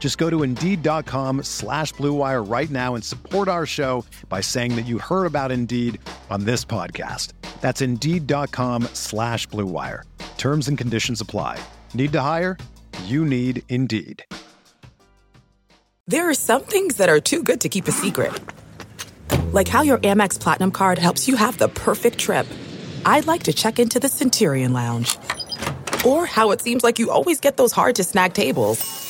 Just go to Indeed.com slash BlueWire right now and support our show by saying that you heard about Indeed on this podcast. That's Indeed.com slash BlueWire. Terms and conditions apply. Need to hire? You need Indeed. There are some things that are too good to keep a secret. Like how your Amex Platinum card helps you have the perfect trip. I'd like to check into the Centurion Lounge. Or how it seems like you always get those hard to snag tables.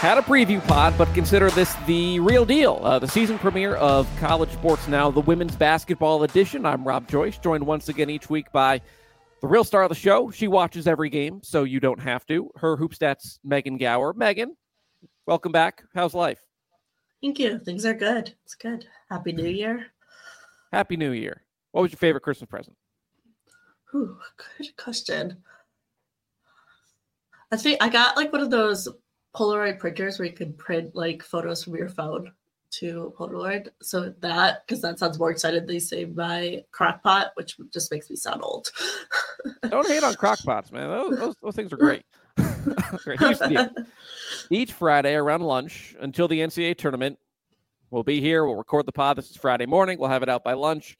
Had a preview pod, but consider this the real deal. Uh, the season premiere of College Sports Now, the women's basketball edition. I'm Rob Joyce, joined once again each week by the real star of the show. She watches every game, so you don't have to. Her hoop stats, Megan Gower. Megan, welcome back. How's life? Thank you. Things are good. It's good. Happy New Year. Happy New Year. What was your favorite Christmas present? Ooh, good question. I think I got like one of those Polaroid printers where you could print like photos from your phone to Polaroid. So that, because that sounds more excited than say my crockpot, which just makes me sound old. Don't hate on crockpots, man. Those, those, those things are great. Each Friday around lunch until the NCAA tournament, we'll be here. We'll record the pod. This is Friday morning. We'll have it out by lunch.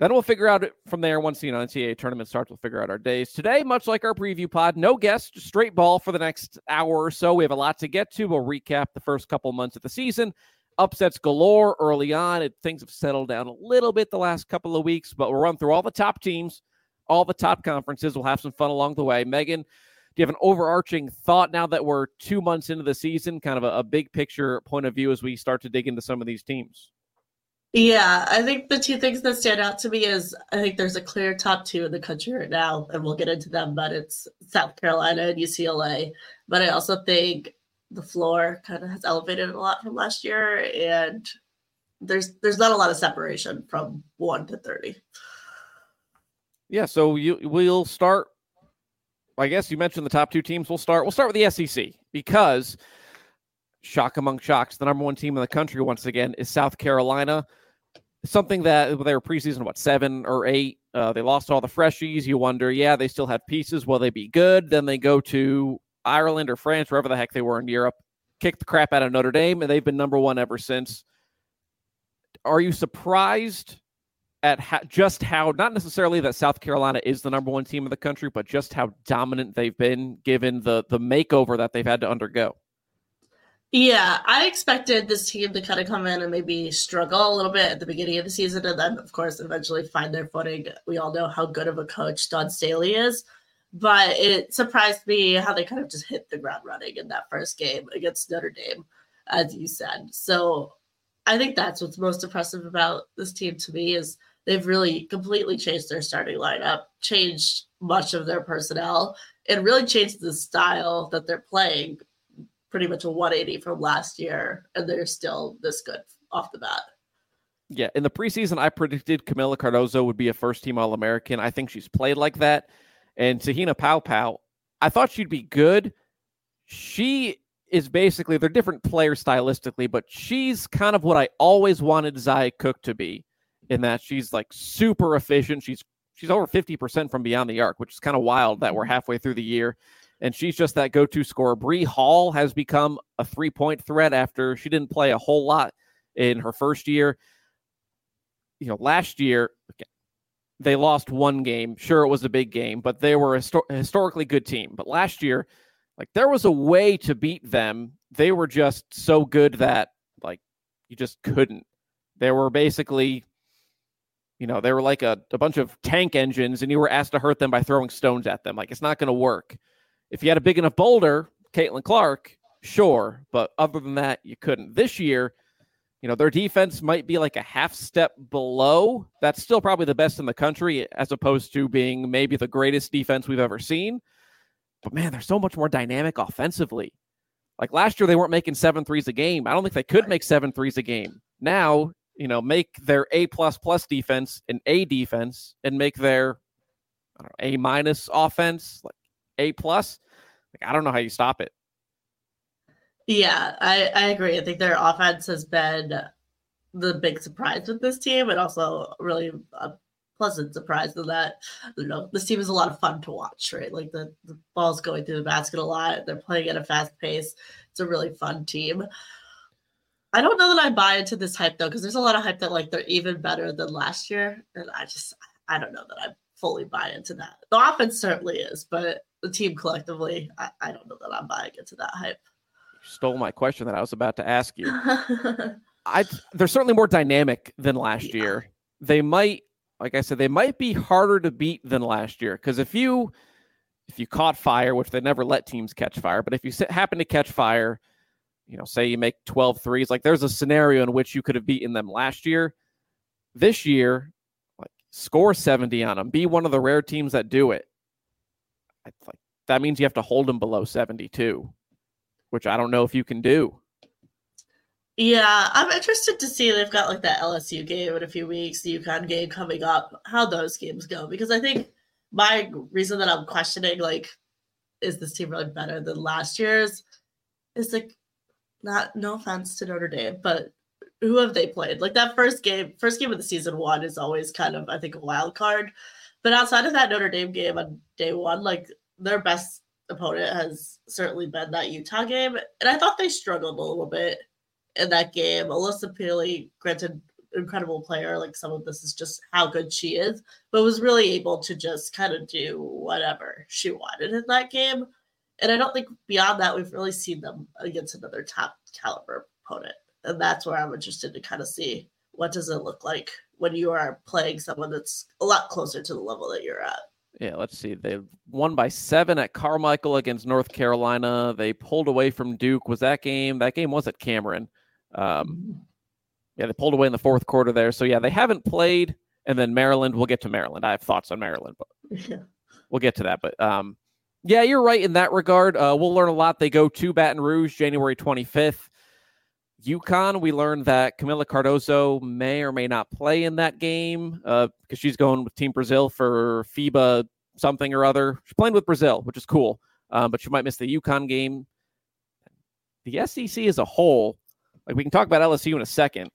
Then we'll figure out from there. Once the NCAA tournament starts, we'll figure out our days. Today, much like our preview pod, no guests, straight ball for the next hour or so. We have a lot to get to. We'll recap the first couple months of the season. Upsets galore early on. It, things have settled down a little bit the last couple of weeks, but we'll run through all the top teams, all the top conferences. We'll have some fun along the way. Megan, do you have an overarching thought now that we're two months into the season, kind of a, a big picture point of view as we start to dig into some of these teams? Yeah, I think the two things that stand out to me is I think there's a clear top two in the country right now, and we'll get into them, but it's South Carolina and UCLA. But I also think the floor kind of has elevated a lot from last year, and there's there's not a lot of separation from one to thirty. Yeah, so you we'll start. I guess you mentioned the top two teams. We'll start. We'll start with the SEC because shock among shocks, the number one team in the country once again is South Carolina. Something that they were preseason what seven or eight. Uh, they lost all the freshies. You wonder, yeah, they still have pieces. Will they be good? Then they go to Ireland or France, wherever the heck they were in Europe, kick the crap out of Notre Dame, and they've been number one ever since. Are you surprised at how, just how, not necessarily that South Carolina is the number one team in the country, but just how dominant they've been given the the makeover that they've had to undergo? Yeah, I expected this team to kind of come in and maybe struggle a little bit at the beginning of the season and then, of course, eventually find their footing. We all know how good of a coach Dawn Staley is, but it surprised me how they kind of just hit the ground running in that first game against Notre Dame, as you said. So I think that's what's most impressive about this team to me is they've really completely changed their starting lineup, changed much of their personnel, and really changed the style that they're playing pretty much a 180 from last year, and they're still this good off the bat. Yeah, in the preseason, I predicted Kamilla Cardoso would be a first team All American. I think she's played like that. And Te-Hina Paopao, I thought she'd be good. She is basically, they're different players stylistically, but she's kind of what I always wanted Zia Cooke to be in that she's like super efficient. She's she's over 50% from beyond the arc, which is kind of wild that we're mm-hmm. halfway through the year and she's just that go-to scorer. Bree Hall has become a three-point threat after she didn't play a whole lot in her first year. You know, last year they lost one game. Sure, it was a big game, but they were a histor- historically good team. But last year, like there was a way to beat them. They were just so good that like you just couldn't. They were basically, you know, they were like a, a bunch of tank engines, and you were asked to hurt them by throwing stones at them. Like it's not going to work. If you had a big enough boulder, Caitlin Clark, sure, but other than that, you couldn't. This year, you know, their defense might be like a half step below. That's still probably the best in the country, as opposed to being maybe the greatest defense we've ever seen. But man, they're so much more dynamic offensively. Like last year, they weren't making seven threes a game. I don't think they could make seven threes a game. Now, you know, make their A plus plus defense an A defense and make their I don't know, A minus offense like A plus. Like I don't know how you stop it. Yeah, I, I agree. I think their offense has been the big surprise with this team, and also really a pleasant surprise in that you know this team is a lot of fun to watch. Right, like the the ball's going through the basket a lot. They're playing at a fast pace. It's a really fun team. I don't know that I buy into this hype though, because there's a lot of hype that like they're even better than last year, and I just I don't know that I fully buy into that. The offense certainly is, but the team collectively, I, I don't know that I'm buying into that hype. You stole my question that I was about to ask you. I they're certainly more dynamic than last yeah. year. They might, like I said, they might be harder to beat than last year because if you if you caught fire, which they never let teams catch fire, but if you happen to catch fire, you know, say you make 12 threes, like there's a scenario in which you could have beaten them last year. This year, like score 70 on them, be one of the rare teams that do it. I, like that means you have to hold them below 72, which I don't know if you can do. Yeah, I'm interested to see they've got like that LSU game in a few weeks, the UConn game coming up, how those games go. Because I think my reason that I'm questioning like, is this team really better than last year's? Is like not no offense to Notre Dame, but who have they played? Like that first game, first game of the season one is always kind of, I think, a wild card. But outside of that Notre Dame game on day one, like their best opponent has certainly been that Utah game. And I thought they struggled a little bit in that game. Alyssa Pili, granted, incredible player. Like some of this is just how good she is, but was really able to just kind of do whatever she wanted in that game. And I don't think beyond that, we've really seen them against another top caliber opponent. And that's where I'm interested to kind of see what does it look like when you are playing someone that's a lot closer to the level that you're at. Yeah, let's see. They won by seven at Carmichael against North Carolina. They pulled away from Duke. Was that game? That game was at Cameron. Um, yeah, they pulled away in the fourth quarter there. So yeah, they haven't played. And then Maryland. We'll get to Maryland. I have thoughts on Maryland, but yeah. we'll get to that. But um, yeah, you're right in that regard. Uh, we'll learn a lot. They go to Baton Rouge January 25th. UConn, we learned that Kamilla Cardoso may or may not play in that game because uh, she's going with Team Brazil for FIBA something or other. She's playing with Brazil, which is cool, um, but she might miss the UConn game. The SEC as a whole, like we can talk about LSU in a second.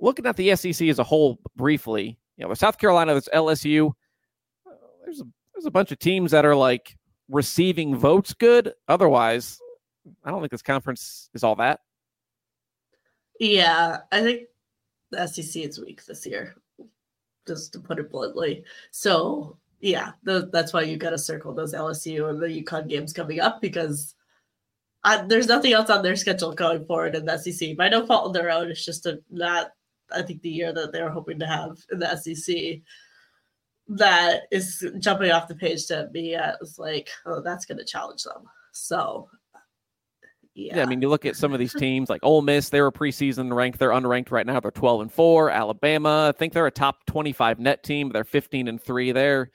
Looking at the SEC as a whole briefly, you know, with South Carolina, there's LSU. There's a there's a bunch of teams that are like receiving votes good. Otherwise, I don't think this conference is all that. Yeah, I think the SEC is weak this year, just to put it bluntly. So yeah, the, that's why you got to circle those LSU and the UConn games coming up because I, there's nothing else on their schedule going forward in the SEC. By no fault of their own, it's just a, not I think the year that they were hoping to have in the SEC that is jumping off the page to me as like, oh, that's going to challenge them. So yeah. yeah. I mean, you look at some of these teams like Ole Miss, they were preseason ranked. They're unranked right now. They're 12 and 4. Alabama, I think they're a top 25 net team. They're 15 and 3. They're,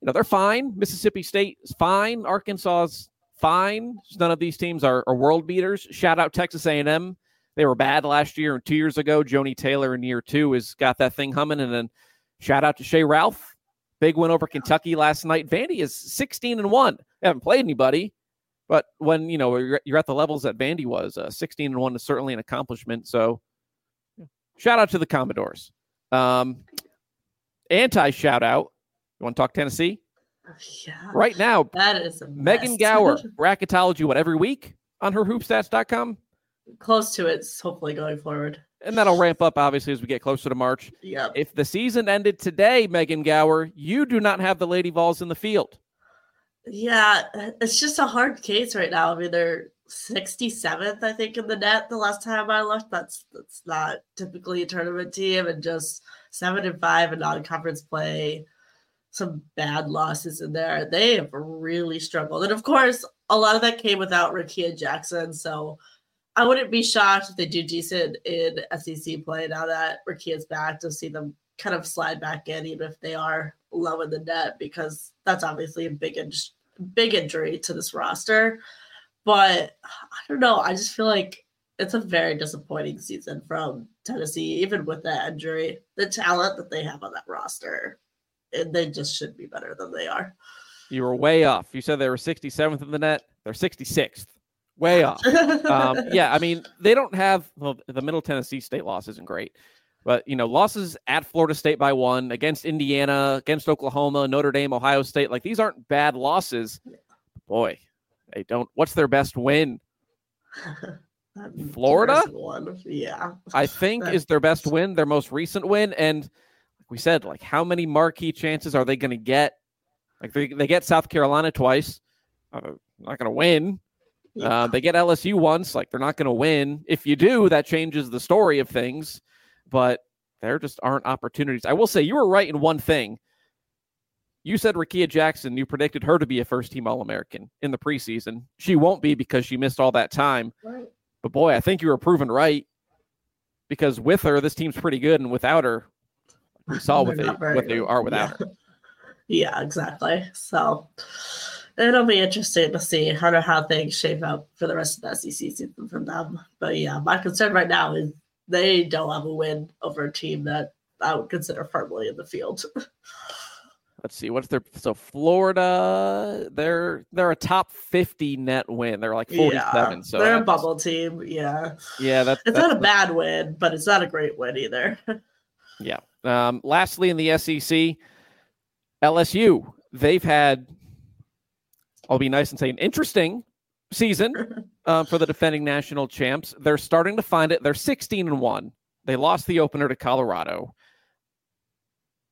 you know, they're fine. Mississippi State is fine. Arkansas is fine. None of these teams are, are world beaters. Shout out Texas A&M. They were bad last year and two years ago. Joni Taylor in year two has got that thing humming. And then shout out to Shea Ralph. Big win over Kentucky last night. Vandy is 16 and 1. They haven't played anybody, but when you know you're, you're at the levels that Vandy was, uh, 16 and one is certainly an accomplishment. So, shout out to the Commodores. Um, anti shout out. You want to talk Tennessee? Yeah. Right now, That is a Megan mess. Gower, bracketology, what, every week on her hoopstats.com? Close to it, hopefully going forward. And that'll ramp up, obviously, as we get closer to March. Yep. If the season ended today, Megan Gower, you do not have the Lady Vols in the field. Yeah, uh, it's just a hard case right now. I mean, they're 67th, I think, in the net the last time I looked. That's that's not typically a tournament team, and just seven and five in non-conference play. Some bad losses in there. They have really struggled, and of course, a lot of that came without Rickea Jackson. So I wouldn't be shocked if they do decent in SEC play now that Rickea's back to see them kind of slide back in, even if they are low in the net, because that's obviously a big in- big injury to this roster. But I don't know. I just feel like it's a very disappointing season from Tennessee, even with that injury. The talent that they have on that roster, and they just should be better than they are. You were way off. You said they were 67th in the net. They're 66th. Way off. um, yeah, I mean, they don't have well, the Middle Tennessee State loss isn't great, but you know, losses at Florida State by one, against Indiana, against Oklahoma, Notre Dame, Ohio State, like these aren't bad losses. Boy, they don't. What's their best win? Florida? One. Yeah. I think is their best win, their most recent win, and like we said, like how many marquee chances are they going to get? Like they, they get South Carolina twice, uh, not going to win. Yeah. Uh, they get LSU once, like they're not going to win. If you do, that changes the story of things, but there just aren't opportunities. I will say you were right in one thing. You said Rickea Jackson, you predicted her to be a first team All American in the preseason. She won't be because she missed all that time. Right. But boy, I think you were proven right because with her, this team's pretty good, and without her, we saw what they what they are without yeah. her. Yeah, exactly. So it'll be interesting to see how how things shape up for the rest of the SEC season from them. But yeah, my concern right now is they don't have a win over a team that I would consider firmly in the field. Let's see what's their so Florida. They're they're a top fifty net win. They're like forty seven. Yeah, so they're a bubble team. Yeah, Yeah, that's, it's that's not a bad win, but it's not a great win either. Yeah. Um, lastly, in the SEC, LSU, they've had, I'll be nice and say, an interesting season um, for the defending national champs. They're starting to find it. They're 16 and 1. They lost the opener to Colorado.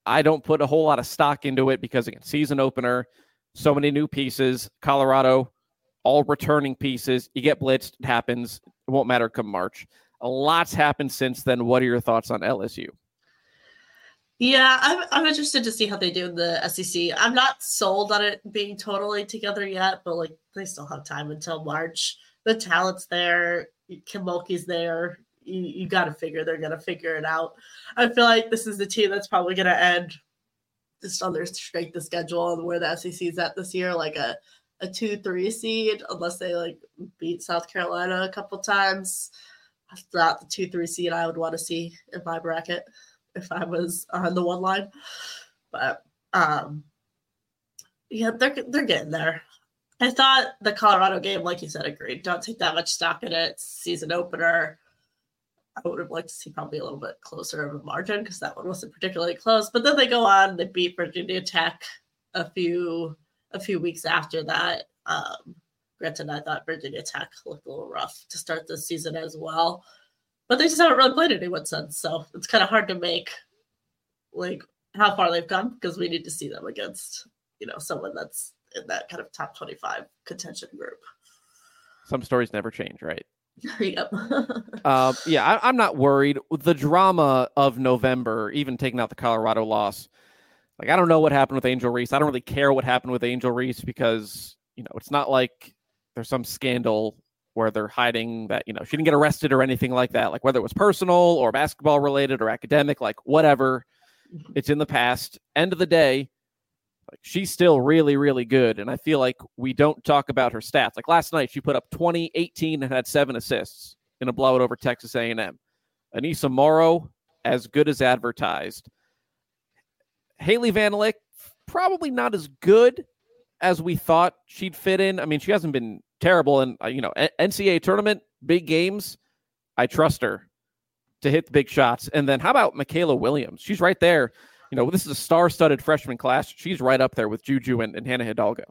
I don't put a whole lot of stock into it because, again, season opener, so many new pieces. Colorado, all returning pieces. You get blitzed, it happens. It won't matter come March. A lot's happened since then. What are your thoughts on LSU? Yeah, I'm, I'm interested to see how they do in the SEC. I'm not sold on it being totally together yet, but like they still have time until March. The talent's there. Kim Mulkey's there. You, you got to figure they're going to figure it out. I feel like this is the team that's probably going to end just on their strength of schedule and where the SEC is at this year, like a, a 2 3 seed, unless they like beat South Carolina a couple times. That's not the 2 3 seed I would want to see in my bracket if I was on the one line. But um yeah, they're they're getting there. I thought the Colorado game, like you said, agreed. Don't take that much stock in it. Season opener. I would have liked to see probably a little bit closer of a margin because that one wasn't particularly close. But then they go on, they beat Virginia Tech a few a few weeks after that. Um, granted, I thought Virginia Tech looked a little rough to start this season as well but they just haven't really played anyone since. So it's kind of hard to make like how far they've come because we need to see them against you know someone that's in that kind of top twenty five contention group. Some stories never change, right? yep. Uh, yeah, I, I'm not worried. The drama of November, even taking out the Colorado loss, like I don't know what happened with Angel Reese. I don't really care what happened with Angel Reese because you know it's not like there's some scandal where they're hiding that you know she didn't get arrested or anything like that. Like whether it was personal or basketball related or academic, like whatever, it's in the past. End of the day, like she's still really really good and i feel like we don't talk about her stats. Like last night she put up 20 18 and had seven assists in a blowout over texas a&m aneesah morrow as good as advertised. Hailey Van Lith, probably not as good as we thought she'd fit in. I mean she hasn't been terrible and uh, you know ncaa tournament big games. I trust her to hit the big shots. And then how about mikaylah williams? She's right there you know, this is a star-studded freshman class. She's right up there with Juju and, and Hannah Hidalgo.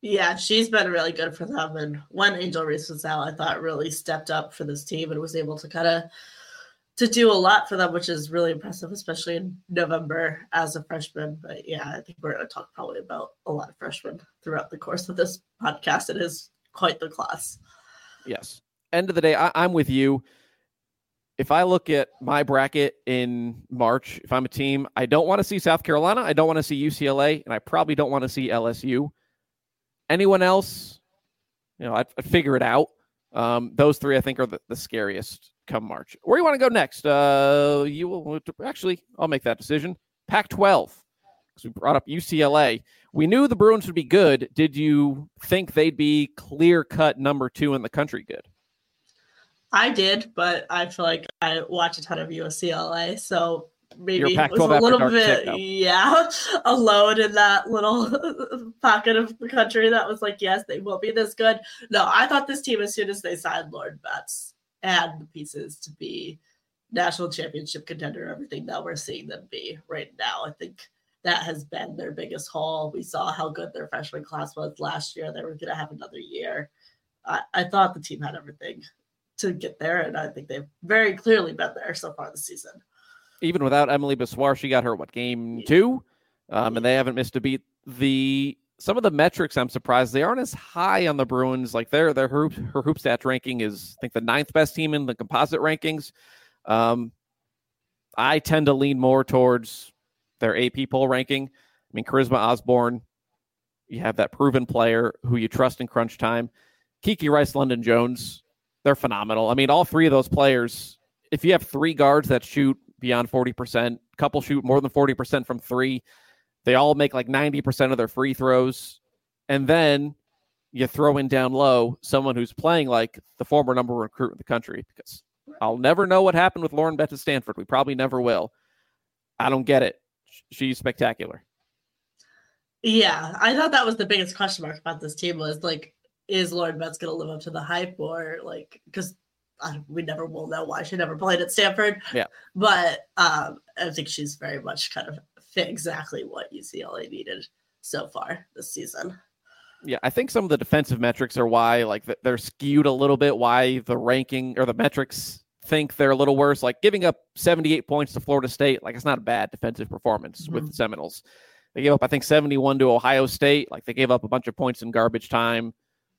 Yeah, she's been really good for them. And when Angel Reese was out, I thought really stepped up for this team and was able to kind of to do a lot for them, which is really impressive, especially in November as a freshman. But yeah, I think we're going to talk probably about a lot of freshmen throughout the course of this podcast. It is quite the class. Yes. End of the day, I, I'm with you. If I look at my bracket in March, if I'm a team, I don't want to see South Carolina. I don't want to see UCLA, and I probably don't want to see LSU. Anyone else, you know, I'd, I'd figure it out. Um, those three, I think, are the, the scariest come March. Where do you want to go next? Uh, you will actually, I'll make that decision. Pac 12, because we brought up UCLA. We knew the Bruins would be good. Did you think they'd be clear cut number two in the country good? I did, but I feel like I watch a ton of UCLA, so maybe it was a little bit, yeah, alone in that little pocket of the country that was like, yes, they will be this good. No, I thought this team, as soon as they signed Lauren Betts, had the pieces to be national championship contender, everything that we're seeing them be right now. I think that has been their biggest haul. We saw how good their freshman class was last year. They were going to have another year. I, I thought the team had everything to get there, and I think they've very clearly been there so far this season. Even without Emily Bessoir, she got her what game two, um, and they haven't missed a beat. The some of the metrics I'm surprised they aren't as high on the Bruins. Like their their hoop her hoop stats ranking is I think the ninth best team in the composite rankings. Um, I tend to lean more towards their AP poll ranking. I mean, Charisma Osborne, you have that proven player who you trust in crunch time. Kiki Rice, Londynn Jones, they're phenomenal. I mean, all three of those players, if you have three guards that shoot beyond 40%, couple shoot more than 40% from three, they all make like 90% of their free throws. And then you throw in down low someone who's playing like the former number one recruit in the country because I'll never know what happened with Lauren Betts at Stanford. We probably never will. I don't get it. She's spectacular. Yeah, I thought that was the biggest question mark about this team was like, is Lauren Betts going to live up to the hype or like, because we never will know why she never played at Stanford. Yeah. But um, I think she's very much kind of fit exactly what UCLA needed so far this season. Yeah, I think some of the defensive metrics are why like they're skewed a little bit. Why the ranking or the metrics think they're a little worse. Like giving up 78 points to Florida State, like it's not a bad defensive performance mm-hmm. with the Seminoles. They gave up, I think, 71 to Ohio State. Like they gave up a bunch of points in garbage time.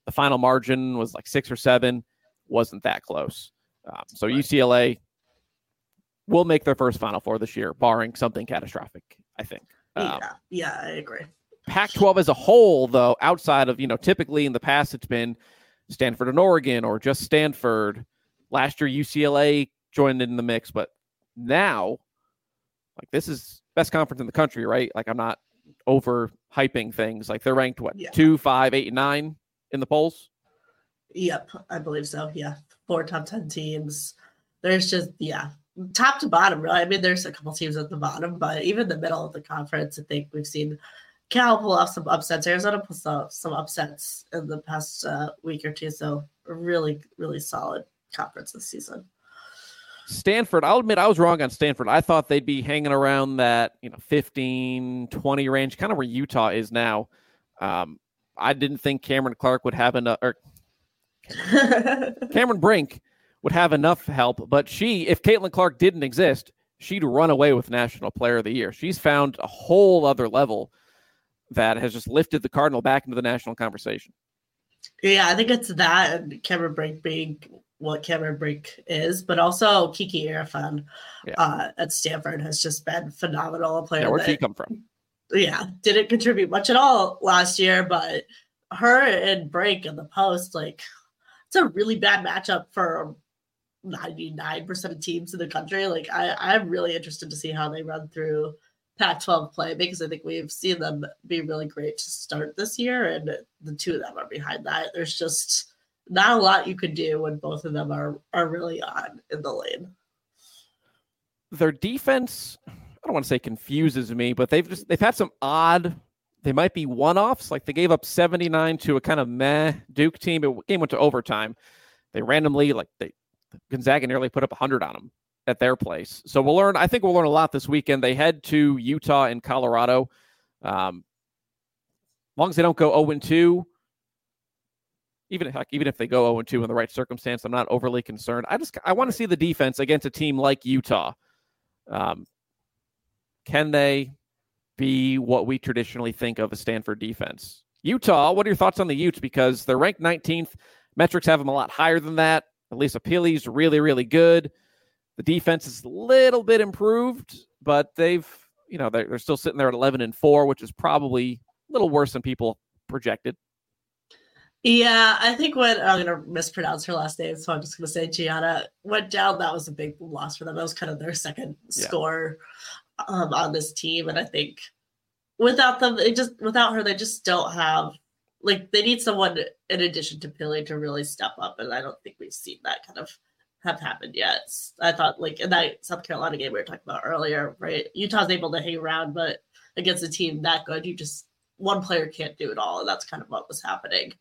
The final margin was like six or seven. Wasn't that close. Um, so right. UCLA will make their first Final Four this year, barring something catastrophic. I think. Um, yeah, yeah, I agree. Pac-12 as a whole, though, outside of you know, typically in the past it's been Stanford and Oregon or just Stanford. Last year UCLA joined in the mix, but now, like this is best conference in the country, right? Like I'm not over hyping things. Like they're ranked what yeah. two, five, eight, nine in the polls. Yep, I believe so. Yeah, four top ten teams. There's just yeah, top to bottom, really. I mean, there's a couple teams at the bottom, but even the middle of the conference, I think we've seen Cal pull off some upsets. Arizona pull off some upsets in the past uh, week or two. So, really, really solid conference this season. Stanford, I'll admit I was wrong on Stanford. I thought they'd be hanging around that, you know, 15, 20 range, kind of where Utah is now. Um, I didn't think Cameron Clark would have enough, or Cameron Brink would have enough help. But she, if Caitlin Clark didn't exist, she'd run away with National Player of the Year. She's found a whole other level that has just lifted the Cardinal back into the national conversation. Yeah, I think it's that and Cameron Brink being what Cameron Brink is, but also Kiki Iriafen yeah. uh, at Stanford has just been phenomenal. A player. Yeah, where'd that, she come from? Yeah, didn't contribute much at all last year, but her and Brink in the post, like it's a really bad matchup for 99% of teams in the country. Like I, I'm really interested to see how they run through Pac-12 play because I think we've seen them be really great to start this year, and the two of them are behind that. There's just not a lot you could do when both of them are are really on in the lane. Their defense, I don't want to say confuses me, but they've just they've had some odd. They might be one-offs. Like they gave up 79 to a kind of meh Duke team. It game went to overtime. They randomly like they Gonzaga nearly put up 100 on them. at their place. So we'll learn. I think we'll learn a lot this weekend. They head to Utah and Colorado. Um, long as they don't go 0 2, even heck, even if they go 0 2 in the right circumstance, I'm not overly concerned. I just I want to see the defense against a team like Utah. Um, can they be what we traditionally think of a Stanford defense? Utah, what are your thoughts on the Utes? Because they're ranked 19th. Metrics have them a lot higher than that. Alyssa Pili's really, really good. The defense is a little bit improved, but they've, you know, they're, they're still sitting there at 11 and 4, which is probably a little worse than people projected. Yeah, I think when I'm gonna mispronounce her last name, so I'm just gonna say Gianna went down. That was a big loss for them. That was kind of their second yeah. score um, on this team, and I think without them, they just without her, they just don't have like they need someone in addition to Pili to really step up, and I don't think we've seen that kind of have happened yet. I thought like in that South Carolina game we were talking about earlier, right? Utah's able to hang around, but against a team that good, you just one player can't do it all, and that's kind of what was happening.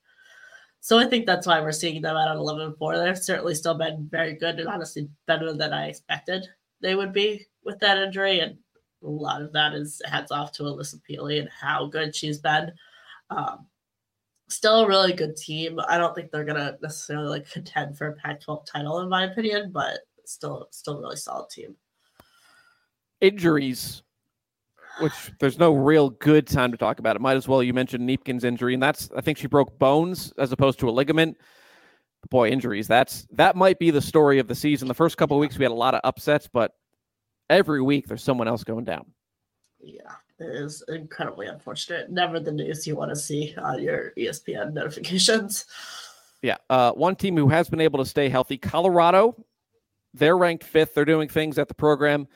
So I think that's why we're seeing them at 11 4. They've certainly still been very good and honestly better than I expected they would be with that injury. And a lot of that is heads off to Alyssa Pili and how good she's been. Um, still a really good team. I don't think they're gonna necessarily like contend for a Pac-12 title in my opinion, but still still really solid team. Injuries which there's no real good time to talk about it. Might as well. You mentioned Kneepkens' injury, and that's I think she broke bones as opposed to a ligament. Boy, injuries. That's that might be the story of the season. The first couple of weeks we had a lot of upsets, but every week there's someone else going down. Yeah, it is incredibly unfortunate. Never the news you want to see on your ESPN notifications. Yeah, uh, one team who has been able to stay healthy, Colorado. They're ranked fifth. They're doing things at the program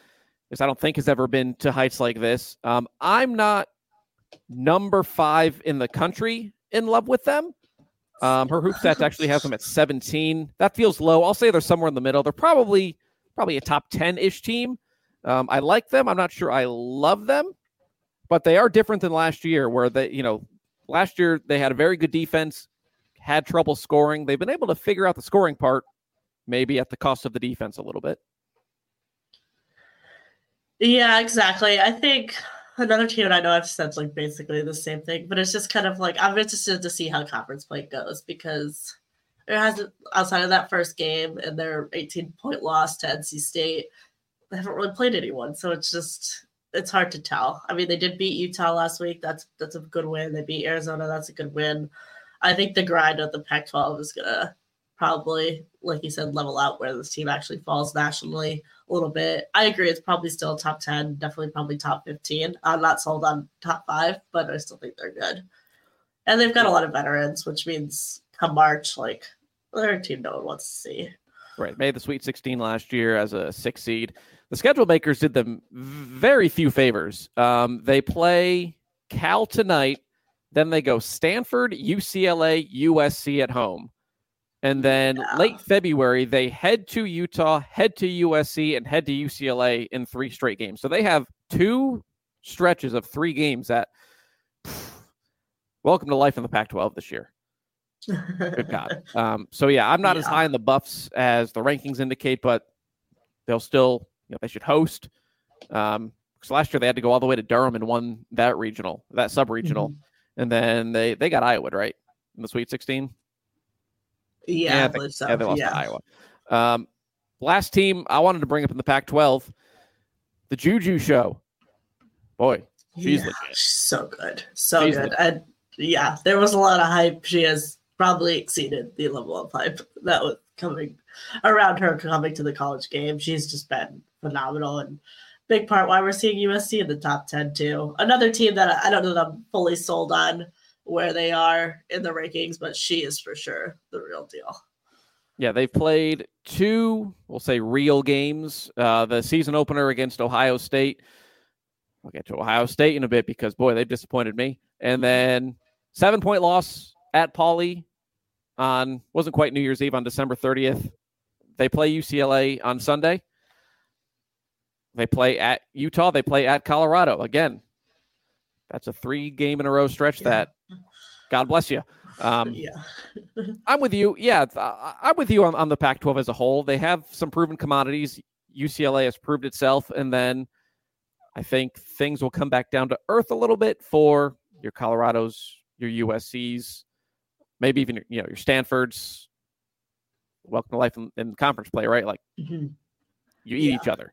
is I don't think has ever been to heights like this. Um, I'm not number five in the country in love with them. Um, her hoop stats actually has them at 17. That feels low. I'll say they're somewhere in the middle. They're probably probably a top 10 ish team. Um, I like them. I'm not sure I love them, but they are different than last year, where they, you know, last year they had a very good defense, had trouble scoring. They've been able to figure out the scoring part, maybe at the cost of the defense a little bit. Yeah, exactly. I think another team, and I know I've said like basically the same thing, but it's just kind of like I'm interested to see how conference play goes because it has outside of that first game and their 18 point loss to NC State, they haven't really played anyone. So it's just it's hard to tell. I mean, they did beat Utah last week. That's that's a good win. They beat Arizona. That's a good win. I think the grind of the Pac-12 is gonna probably, like you said, level out where this team actually falls nationally a little bit. I agree. It's probably still top 10, definitely probably top 15. I'm not sold on top five, but I still think they're good. And they've got a lot of veterans, which means come March, like they're a team no one wants to see. Right. Made the Sweet 16 last year as a six seed. The schedule makers did them very few favors. Um, they play Cal tonight, then they go Stanford, UCLA, USC at home. And then yeah. late February, they head to Utah, head to USC, and head to UCLA in three straight games. So they have two stretches of three games that welcome to life in the Pac 12 this year. Good God. Um, so, yeah, I'm not yeah. as high in the buffs as the rankings indicate, but they'll still, know, they should host. Um, because last year they had to go all the way to Durham and won that regional, that sub regional. Mm-hmm. And then they, they got Iowa, right? In the Sweet 16. Yeah, yeah, they, so. yeah they lost yeah. to Iowa. Um, last team I wanted to bring up in the Pac-12, the Juju Show. Boy, she's yeah, legit. so good, so she's good. And yeah, there was a lot of hype. She has probably exceeded the level of hype that was coming around her coming to the college game. She's just been phenomenal and big part why we're seeing USC in the top 10 too. Another team that I don't know that I'm fully sold on where they are in the rankings, but she is for sure the real deal. Yeah, they've played two, we'll say, real games. Uh, the season opener against Ohio State. We'll get to Ohio State in a bit because, boy, they've disappointed me. And then seven point loss at Pauley on, wasn't quite New Year's Eve on December 30th. They play UCLA on Sunday. They play at Utah. They play at Colorado. Again, that's a three game in a row stretch yeah. that God bless you. Um, yeah. I'm with you. Yeah, I'm with you on, on the Pac 12 as a whole. They have some proven commodities. UCLA has proved itself. And then I think things will come back down to earth a little bit for your Colorados, your USC's, maybe even you know your Stanfords. Welcome to life in, in conference play, right? Like Mhm. you eat Yeah. each other.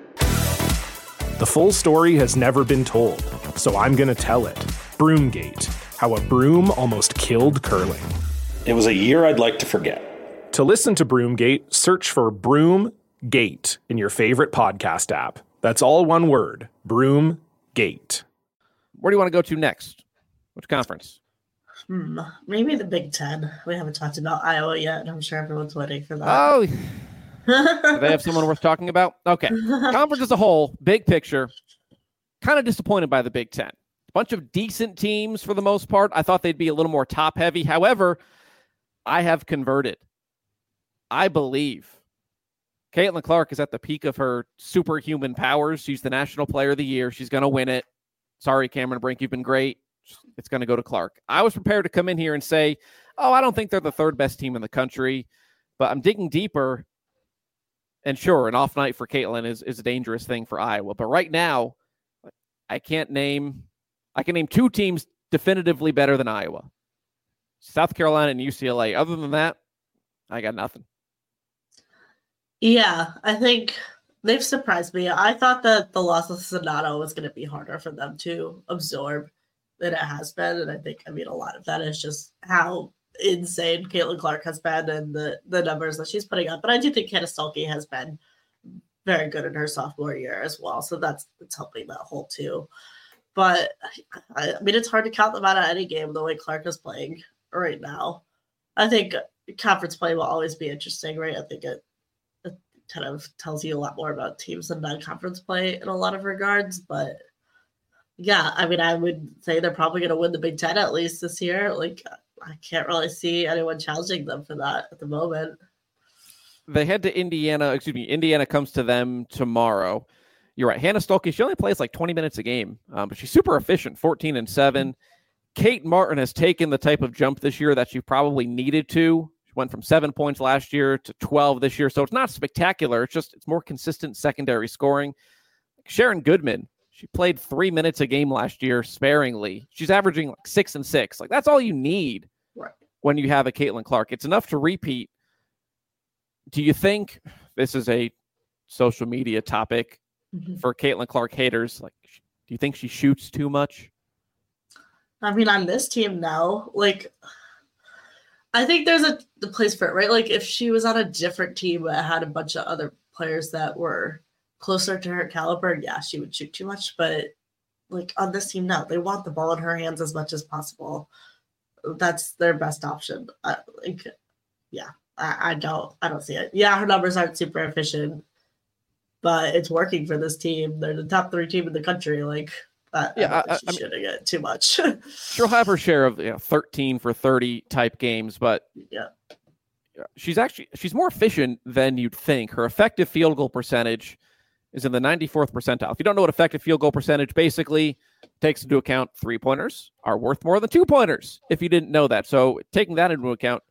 The full story has never been told, so I'm going to tell it. Broomgate How a Broom Almost Killed Curling. It was a year I'd like to forget. To listen to Broomgate, search for Broomgate in your favorite podcast app. That's all one word Broomgate. Where do you want to go to next? Which conference? Hmm, maybe the Big Ten. We haven't talked about Iowa yet, and I'm sure everyone's waiting for that. Oh, do they have someone worth talking about? Okay. Conference as a whole, big picture, kind of disappointed by the Big Ten. A bunch of decent teams for the most part. I thought they'd be a little more top heavy. However, I have converted. I believe Caitlin Clark is at the peak of her superhuman powers. She's the national player of the year. She's going to win it. Sorry, Cameron Brink, you've been great. It's going to go to Clark. I was prepared to come in here and say, oh, I don't think they're the third best team in the country, but I'm digging deeper and sure, an off night for Caitlin is, is a dangerous thing for Iowa. But right now, I can't name, I can name two teams definitively better than Iowa South Carolina and UCLA. Other than that, I got nothing. Yeah, I think they've surprised me. I thought that the loss of Czinano was going to be harder for them to absorb than it has been. And I think, I mean, a lot of that is just how insane Caitlin Clark has been and the, the numbers that she's putting up. But I do think Hannah Stuelke has been very good in her sophomore year as well. So that's, that's helping that whole too. But I, I mean, it's hard to count them out of any game the way Clark is playing right now. I think conference play will always be interesting, right? I think it, it kind of tells you a lot more about teams than non-conference play in a lot of regards. But yeah, I mean, I would say they're probably going to win the Big Ten at least this year. Like, I can't really see anyone challenging them for that at the moment. They head to Indiana. Excuse me. Indiana comes to them tomorrow. You're right. Hannah Stuelke, she only plays like 20 minutes a game, um, but she's super efficient 14 and 7. Kate Martin has taken the type of jump this year that she probably needed to. She went from seven points last year to 12 this year. So it's not spectacular. It's just it's more consistent secondary scoring. Sharon Goodman, she played three minutes a game last year sparingly. She's averaging like six and six. Like that's all you need. When you have a Caitlin Clark. It's enough to repeat. Do you think this is a social media topic mm-hmm. for Caitlin Clark haters? Like, do you think she shoots too much? I mean, on this team now, like, I think there's a the place for it, right? Like, if she was on a different team that had a bunch of other players that were closer to her caliber, yeah, she would shoot too much. But like on this team now, they want the ball in her hands as much as possible. That's their best option. I, like, yeah, I, I don't, I don't see it. Yeah, her numbers aren't super efficient, but it's working for this team. They're the top three team in the country. Like, Yeah, I, I- I mean- shooting it too much. She'll have her share of you know, 13 for 30 type games, but yeah. she's actually she's more efficient than you'd think. Her effective field goal percentage is in the 94th percentile. If you don't know what effective field goal percentage basically takes into account, three pointers are worth more than two pointers. If you didn't know that, so taking that into account,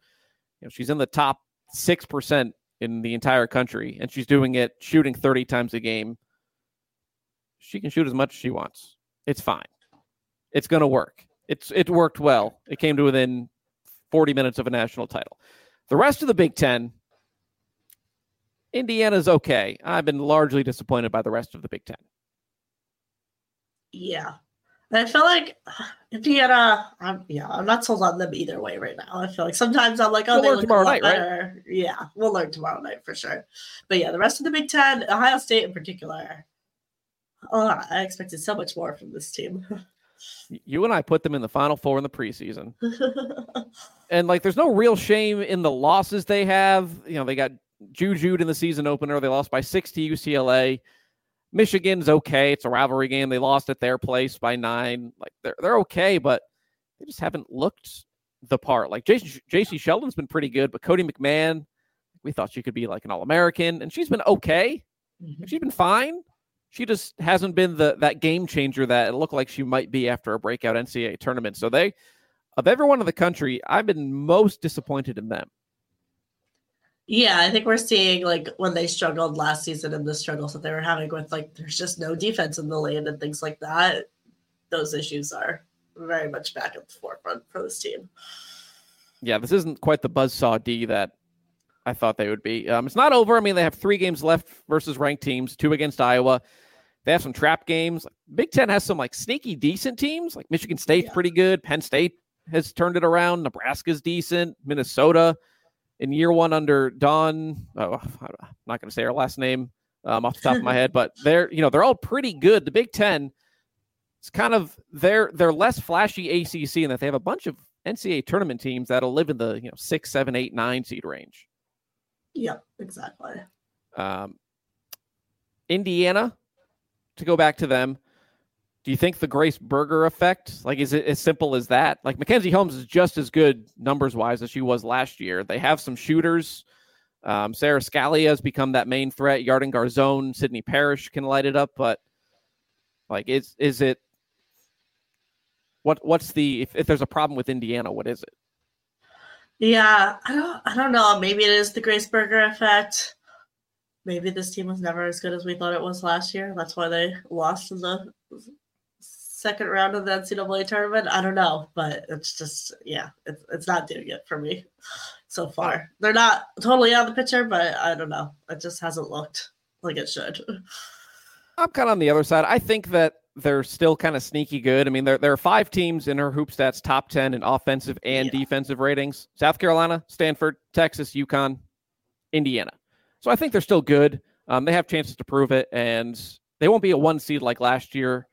you know, she's in the top six percent in the entire country, and she's doing it shooting 30 times a game. She can shoot as much as she wants. It's fine. It's going to work. It's it worked well. It came to within 40 minutes of a national title. The rest of the Big Ten, Indiana's okay. I've been largely disappointed by the rest of the Big Ten. Yeah. And I feel like Indiana, I'm yeah, I'm not sold on them either way right now. I feel like sometimes I'm like, oh, We'll they learn look tomorrow a lot night, right? better. Yeah, we'll learn tomorrow night for sure. But yeah, the rest of the Big Ten, Ohio State in particular, Oh, I expected so much more from this team. you and I put them in the final four in the preseason. and like there's no real shame in the losses they have. You know, they got jujued in the season opener. They lost by six to UCLA. Michigan's okay. It's a rivalry game. They lost at their place by nine. Like they're they're okay, but they just haven't looked the part. Like Jason Jacy Sheldon's been pretty good, but Cotie McMahon, we thought she could be like an All American, and she's been okay. Mm-hmm. She's been fine. She just hasn't been the that game changer that it looked like she might be after a breakout NCAA tournament. So they, of everyone in the country, I've been most disappointed in them. Yeah, I think we're seeing like when they struggled last season and the struggles that they were having with like there's just no defense in the lane and things like that. Those issues are very much back at the forefront for this team. Yeah, this isn't quite the buzzsaw D that I thought they would be. Um, it's not over. I mean, they have three games left versus ranked teams, two against Iowa. They have some trap games. Big Ten has some like sneaky decent teams. Like Michigan State's yeah. pretty good. Penn State has turned it around. Nebraska's decent. Minnesota in year one under Dawn. Oh, I'm not going to say her last name um, off the top of my head, but they're you know they're all pretty good. The Big Ten, it's kind of they're they're less flashy ACC in that they have a bunch of NCAA tournament teams that'll live in the you know six, seven, eight, nine seed range. Yep, exactly. Um, Indiana, to go back to them, do you think the Grace Berger effect, like, is it as simple as that? Like, Mackenzie Holmes is just as good numbers wise as she was last year. They have some shooters. Um, Sara Scalia has become that main threat. Yarden Garzone, Sydney Parrish can light it up, but like, is is it what what's the if, if there's a problem with Indiana, what is it? Yeah, I don't I don't know. Maybe it is the Grace Berger effect. Maybe this team was never as good as we thought it was last year. That's why they lost in the second round of the NCAA tournament. I don't know, but it's just yeah, it's it's not doing it for me so far. They're not totally on the picture, but I don't know. It just hasn't looked like it should. I'm kind of on the other side. I think that they're still kind of sneaky good. I mean, there, there are five teams in Her Hoop Stats top 10 in offensive and yeah. defensive ratings South Carolina, Stanford, Texas, UConn, Indiana. So I think they're still good. Um, they have chances to prove it, and they won't be a one seed like last year.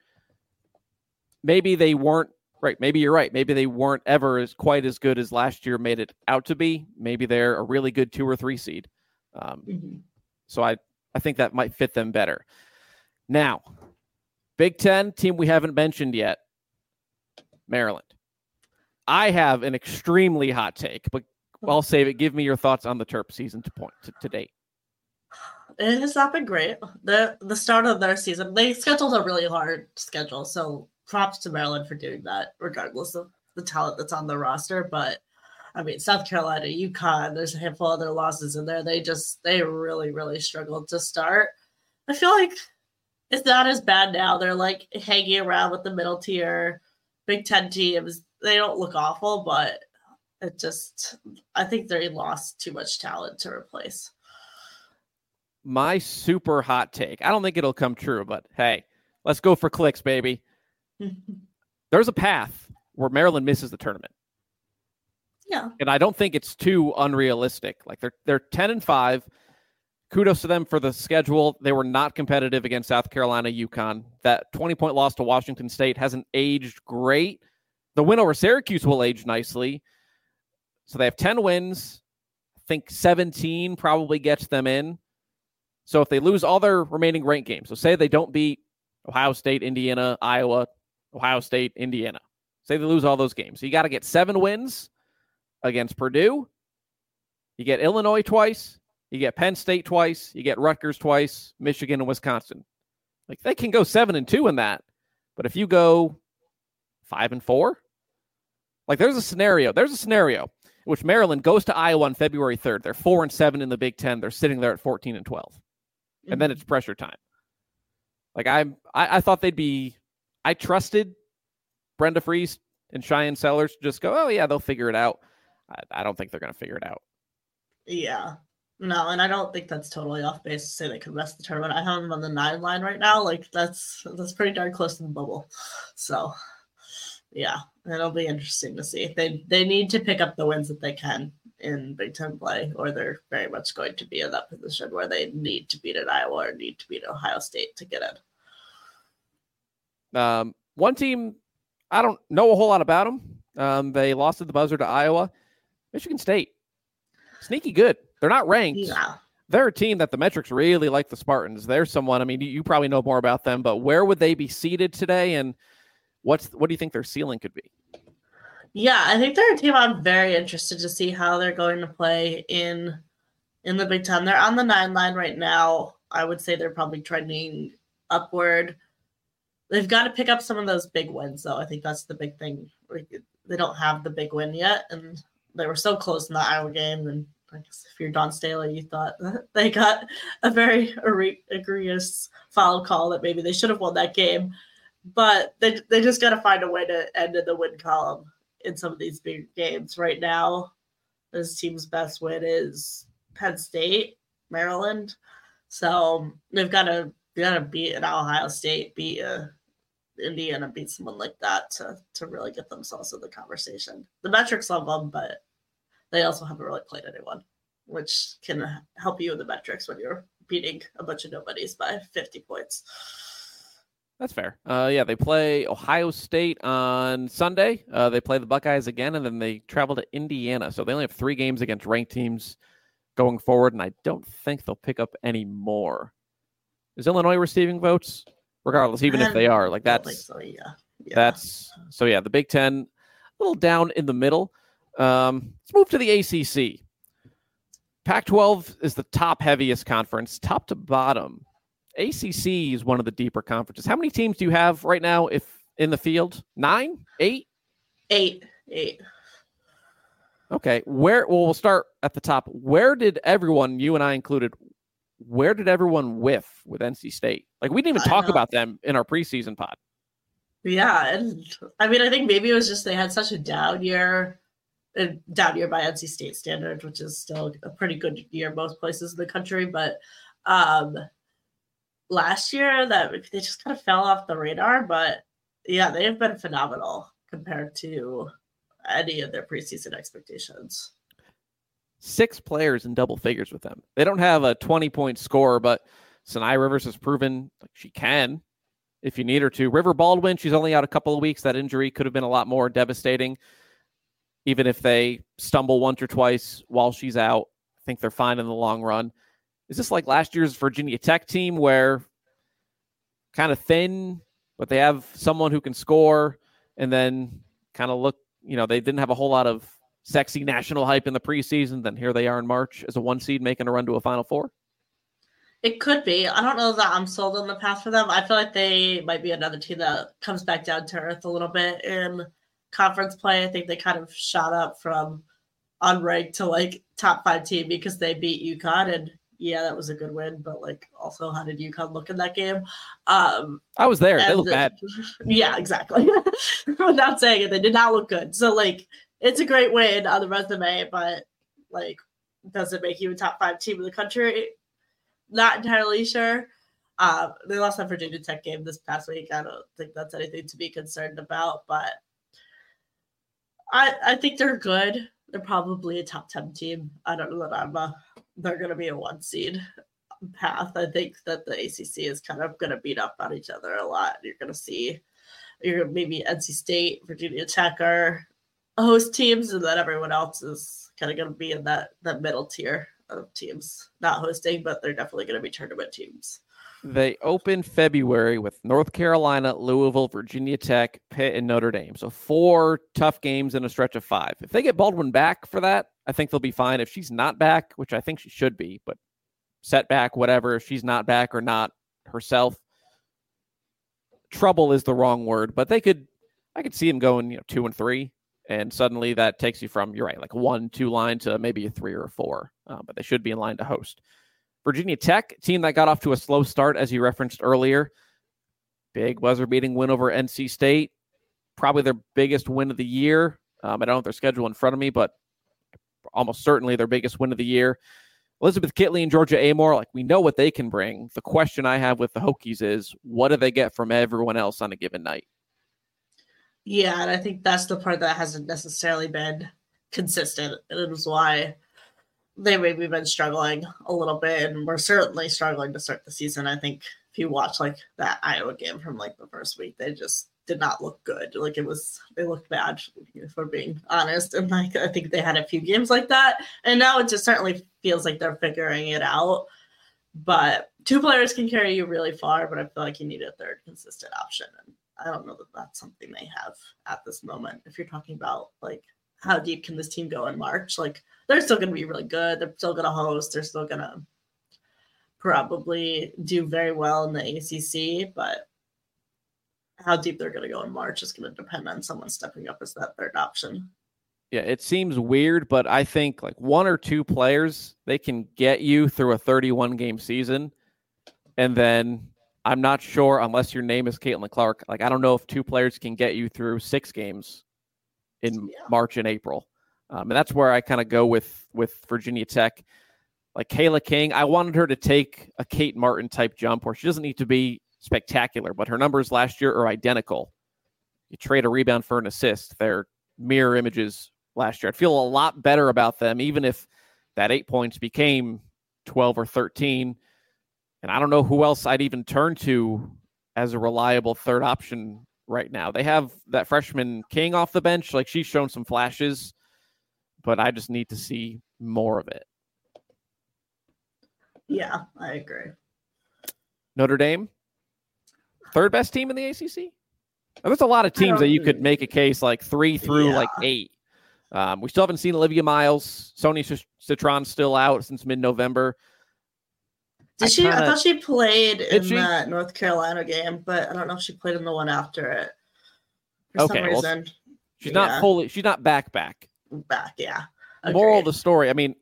Maybe they weren't right. Maybe you're right. Maybe they weren't ever as quite as good as last year made it out to be. Maybe they're a really good two or three seed. Um, mm-hmm. So I, I think that might fit them better. Now, Big Ten team we haven't mentioned yet Maryland. I have an extremely hot take, but I'll save it. Give me your thoughts on the Terp season to point to, to date. It has not been great. The the start of their season, they scheduled a really hard schedule. So props to Maryland for doing that, regardless of the talent that's on the roster. But I mean, South Carolina, UConn, there's a handful of other losses in there. They just they really, really struggled to start. I feel like it's not as bad now. They're like hanging around with the middle tier Big Ten teams. They don't look awful, but it just I think they lost too much talent to replace. My super hot take. I don't think it'll come true, but hey, let's go for clicks, baby. There's a path where Maryland misses the tournament. Yeah. And I don't think it's too unrealistic. Like they're they're 10 and 5 kudos to them for the schedule. They were not competitive against South Carolina, UConn. That 20 point loss to Washington State hasn't aged great. The win over Syracuse will age nicely. So they have 10 wins. I think 17 probably gets them in. So if they lose all their remaining ranked games, so say they don't beat Ohio State, Indiana, Iowa, Ohio State, Indiana, say they lose all those games. So you got to get seven wins against Purdue. You get Illinois twice, you get Penn State twice, you get Rutgers twice, Michigan and Wisconsin. Like they can go seven and two in that. But if you go five and four, like there's a scenario, there's a scenario in which Maryland goes to Iowa on February 3rd. They're four and seven in the Big Ten. They're sitting there at 14 and 12. Mm-hmm. And then it's pressure time. Like I, I, I thought they'd be, I trusted Brenda Frese and Shyanne Sellers to just go, oh yeah, they'll figure it out. I, I don't think they're going to figure it out. Yeah, no, and I don't think that's totally off base to say they could rest the tournament. I have them on the nine line right now. Like that's that's pretty darn close to the bubble. So yeah, it'll be interesting to see. They they need to pick up the wins that they can in Big Ten play, or they're very much going to be in that position where they need to beat an Iowa or need to beat Ohio State to get in. Um, one team, I don't know a whole lot about them. Um, they lost at the buzzer to Iowa. Michigan State, sneaky good. They're not ranked. Yeah. They're a team that the metrics really like the Spartans. They're someone. I mean, you, you probably know more about them, but where would they be seated today? And what's what do you think their ceiling could be? Yeah, I think they're a team I'm very interested to see how they're going to play in in the Big Ten. They're on the nine line right now. I would say they're probably trending upward. They've got to pick up some of those big wins, though. I think that's the big thing. They don't have the big win yet, and they were so close in the Iowa game. And I guess if you're Dawn Staley, you thought they got a very egregious foul call that maybe they should have won that game. But they, they just got to find a way to end in the win column in some of these big games. Right now, this team's best win is Penn State, Maryland. So they've got to got to beat an Ohio State, beat a Indiana, beat someone like that to to really get themselves in the conversation. The metrics love them, but they also haven't really played anyone, which can help you in the metrics when you're beating a bunch of nobodies by 50 points. That's fair. Uh, yeah, they play Ohio State on Sunday. Uh, they play the Buckeyes again, and then they travel to Indiana. So they only have three games against ranked teams going forward, and I don't think they'll pick up any more. Is Illinois receiving votes? Regardless, even if they are, like that's so, yeah. yeah. That's so yeah. The Big Ten, a little down in the middle. Um, let's move to the ACC. Pac-12 is the top heaviest conference, top to bottom. ACC is one of the deeper conferences. How many teams do you have right now? If in the field, nine, eight, eight, eight. Okay, where? Well, we'll start at the top. Where did everyone, you and I included, where did everyone whiff with NC State? Like we didn't even talk about them in our preseason pod. Yeah, and I mean, I think maybe it was just they had such a down year, a down year by NC State standards, which is still a pretty good year most places in the country, but um last year that they just kind of fell off the radar. But yeah, they have been phenomenal compared to any of their preseason expectations. Six players in double figures with them. They don't have a 20 point score, but Saniya Rivers has proven she can if you need her to. River Baldwin, she's only out a couple of weeks. That injury could have been a lot more devastating. Even if they stumble once or twice while she's out, I think they're fine in the long run. Is this like last year's Virginia Tech team where kind of thin, but they have someone who can score and then kind of look, you know, they didn't have a whole lot of sexy national hype in the preseason. Then here they are in March as a one seed making a run to a final four. It could be. I don't know that I'm sold on the path for them. I feel like they might be another team that comes back down to earth a little bit in conference play. I think they kind of shot up from unranked to like top five team because they beat UConn and yeah, that was a good win, but like also how did UConn look in that game? Um I was there. They look bad. Yeah, exactly. I'm not saying it. They did not look good. So like it's a great win on the resume, but like does it make you a top five team in the country? Not entirely sure. Um, they lost that Virginia Tech game this past week. I don't think that's anything to be concerned about, but I I think they're good. They're probably a top ten team. I don't know that I'm a they're going to be a one seed path. I think that the ACC is kind of going to beat up on each other a lot. You're going to see, you're maybe NC State, Virginia Tech are host teams, and then everyone else is kind of going to be in that that middle tier of teams, not hosting, but they're definitely going to be tournament teams. They open February with North Carolina, Louisville, Virginia Tech, Pitt, and Notre Dame. So four tough games in a stretch of five. If they get Baldwin back for that, I think they'll be fine. If she's not back, which I think she should be, but setback, whatever, if she's not back or not herself, trouble is the wrong word, but they could, I could see them going, you know, two and three. And suddenly that takes you from, you're right, like one, two line to maybe a three or a four. Uh, but they should be in line to host. Virginia Tech, team that got off to a slow start, as you referenced earlier. Big buzzer beating win over NC State. Probably their biggest win of the year. Um, I don't have their schedule in front of me, but almost certainly their biggest win of the year. Elizabeth Kitley and Georgia Amoore, like we know what they can bring. The question I have with the Hokies is what do they get from everyone else on a given night? Yeah, and I think that's the part that hasn't necessarily been consistent. And it is why they maybe been struggling a little bit, and we're certainly struggling to start the season. I think if you watch like that Iowa game from like the first week, they just did not look good. Like it was, they looked bad, if we're being honest. And like I think they had a few games like that, and now it just certainly feels like they're figuring it out. But two players can carry you really far, but I feel like you need a third consistent option, and I don't know that that's something they have at this moment. If you're talking about like how deep can this team go in March, like they're still going to be really good. They're still going to host. They're still going to probably do very well in the ACC, but how deep they're going to go in March is going to depend on someone stepping up as that third option. Yeah, it seems weird, but I think like one or two players they can get you through a 31 game season, and then I'm not sure unless your name is Caitlin Clark. Like I don't know if two players can get you through six games in yeah. March and April, um, and that's where I kind of go with with Virginia Tech. Like Cayla King, I wanted her to take a Kate Martin type jump where she doesn't need to be spectacular, but her numbers last year are identical. You trade a rebound for an assist, they're mirror images last year. I'd feel a lot better about them, even if that eight points became 12 or 13. And I don't know who else I'd even turn to as a reliable third option right now. They have that freshman King off the bench. Like she's shown some flashes, but I just need to see more of it. Yeah, I agree. Notre Dame, third best team in the ACC. there's a lot of teams that you could make a case like three through yeah. like eight. Um, we still haven't seen Olivia Miles. Sonia Citron's still out since mid-November. Did I she? Kinda, I thought she played in she? that North Carolina game, but I don't know if she played in the one after it. For okay, some reason. Well, she's yeah. not fully. She's not back. Back. Back. Yeah. Agreed. Moral of the story. I mean,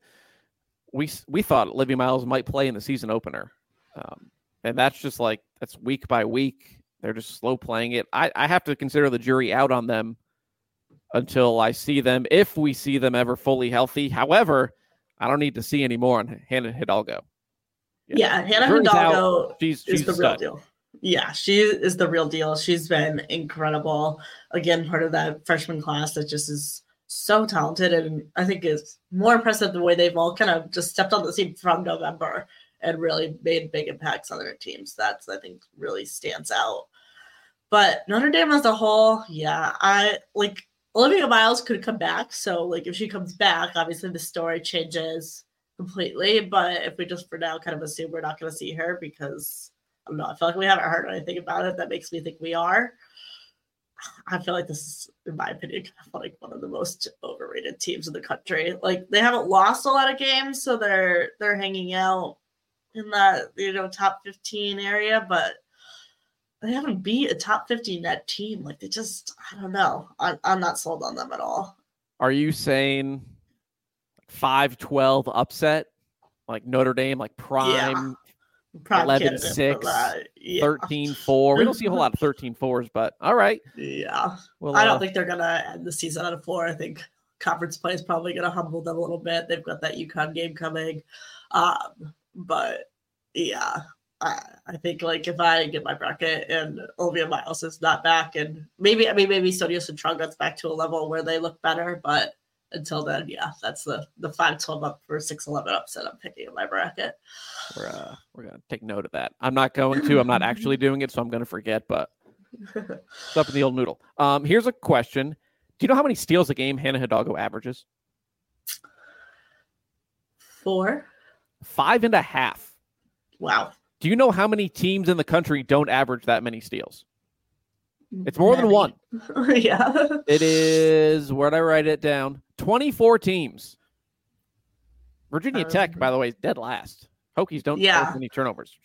we we thought Olivia Miles might play in the season opener. Um, and that's just like that's week by week. They're just slow playing it. I, I have to consider the jury out on them until I see them, if we see them ever fully healthy. However, I don't need to see any more on Hannah Hidalgo. Yeah, yeah Hannah Hidalgo out, she's, she's is the real deal. Yeah, she is the real deal. She's been incredible. Again, part of that freshman class that just is so talented, and I think is more impressive the way they've all kind of just stepped on the scene from November and really made big impacts on their teams. That's I think really stands out. But Notre Dame as a whole, yeah, I like Olivia Miles could come back. So like if she comes back, obviously the story changes completely. But if we just for now kind of assume we're not going to see her because I don't know, I feel like we haven't heard anything about it that makes me think we are. I feel like this is, in my opinion, kind of like one of the most overrated teams in the country. Like they haven't lost a lot of games, so they're they're hanging out in that you know top 15 area, but they haven't beat a top 15 net team. Like they just, I don't know. I'm, I'm not sold on them at all. Are you saying 5 12 upset? Like Notre Dame, like prime yeah. 11 6, yeah. 13 4. We don't see a whole lot of 13 4s, but all right. Yeah. Well, I don't uh, think they're going to end the season on a four. I think conference play is probably going to humble them a little bit. They've got that UConn game coming. Um, but yeah, I, I think like if I get my bracket and Olivia Miles is not back, and maybe I mean maybe Sonia Citron gets back to a level where they look better, but until then, yeah, that's the the five twelve up for six eleven upset. I'm picking in my bracket. We're uh, we're gonna take note of that. I'm not going to. I'm not actually doing it, so I'm gonna forget. But it's up in the old noodle. Um, here's a question: Do you know how many steals a game Hannah Hidalgo averages? Four. Five and a half. Wow. Do you know how many teams in the country don't average that many steals? It's more than one. yeah. It is, where'd I write it down? 24 teams. Virginia um, Tech, by the way, is dead last. Hokies don't yeah. any turnovers.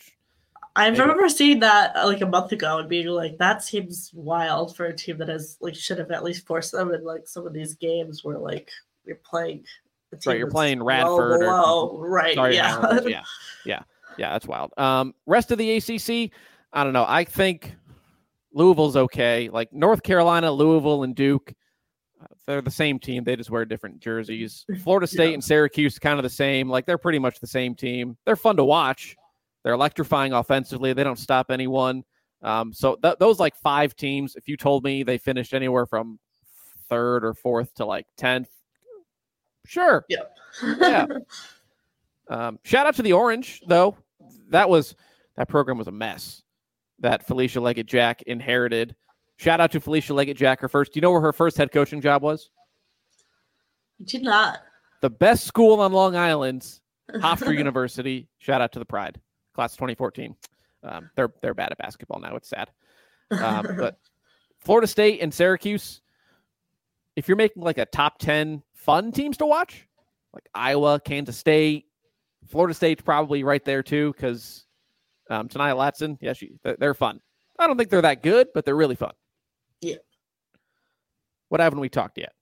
I remember seeing that uh, like a month ago and being like, that seems wild for a team that has like should have at least forced them in like some of these games where like you're playing. Right, you're playing Radford. Or, right, sorry, yeah, yeah, yeah. Yeah, that's wild. Um, rest of the ACC, I don't know. I think Louisville's okay. Like North Carolina, Louisville, and Duke, uh, they're the same team. They just wear different jerseys. Florida State yeah. and Syracuse, kind of the same. Like they're pretty much the same team. They're fun to watch. They're electrifying offensively. They don't stop anyone. Um, so th- those like five teams, if you told me they finished anywhere from third or fourth to like tenth, sure, yeah, yeah. Um, shout out to the Orange though. That was that program was a mess that Felisha Legette-Jack inherited. Shout out to Felisha Legette-Jack. Her first. Do you know where her first head coaching job was? did not. The best school on Long Island, Hofstra University. Shout out to the Pride, class 2014. Um, they're they're bad at basketball now. It's sad. Um, but Florida State and Syracuse. If you're making like a top 10 fun teams to watch, like Iowa, Kansas State, Florida State's probably right there too because um, Ta'Niya Latson, yeah, she they're fun. I don't think they're that good, but they're really fun. Yeah. What haven't we talked yet?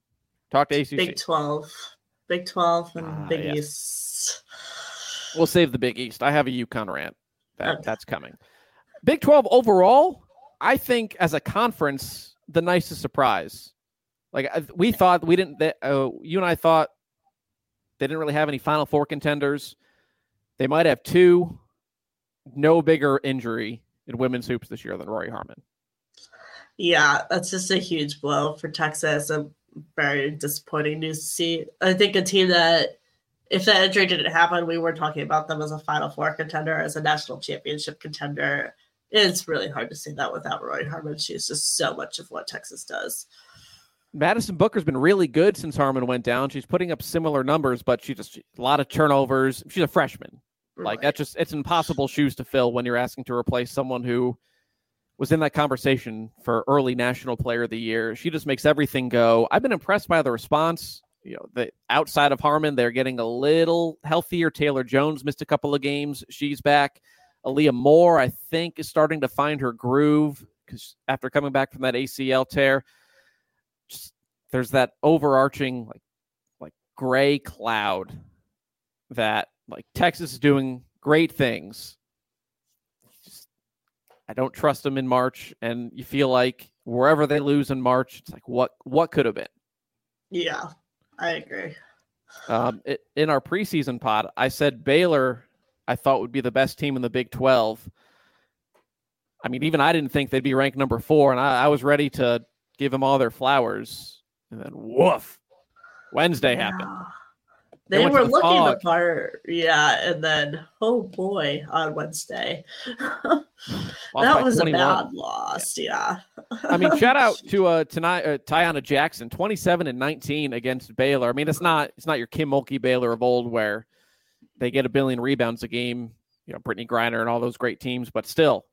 Talked to ACC. Big 12. Big 12 and ah, Big yes. East. We'll save the Big East. I have a UConn rant. That, okay. That's coming. Big 12 overall, I think as a conference, the nicest surprise. Like we thought, we didn't, uh, you and I thought they didn't really have any Final Four contenders. They might have two. No bigger injury in women's hoops this year than Rori Harmon. Yeah, that's just a huge blow for Texas. A very disappointing news to see. I think a team that, if that injury didn't happen, we were talking about them as a Final Four contender, as a national championship contender. It's really hard to say that without Rori Harmon. She's just so much of what Texas does. Madison Booker's been really good since Harmon went down. She's putting up similar numbers, but she just a lot of turnovers. She's a freshman. Right. Like that just it's impossible shoes to fill when you're asking to replace someone who was in that conversation for early national player of the year. She just makes everything go. I've been impressed by the response. You know, the outside of Harmon, they're getting a little healthier. Taylor Jones missed a couple of games. She's back. Aaliyah Moore, I think, is starting to find her groove because after coming back from that ACL tear, just, there's that overarching like like gray cloud that like Texas is doing great things. Just, I don't trust them in March, and you feel like wherever they lose in March, it's like what what could have been. Yeah, I agree. Um, it, in our preseason pod, I said Baylor I thought would be the best team in the Big 12. I mean, even I didn't think they'd be ranked number four, and I, I was ready to give them all their flowers. And then, woof, Wednesday yeah. happened. They, they were the looking fog. the part, yeah, and then oh boy, on Wednesday, that was 21. a bad loss. Yeah. yeah. I mean, shout out to uh tonight uh, Taiyanna Jackson, twenty seven and nineteen against Baylor. I mean, it's not it's not your Kim Mulkey Baylor of old where they get a billion rebounds a game. You know, Brittney Griner and all those great teams, but still,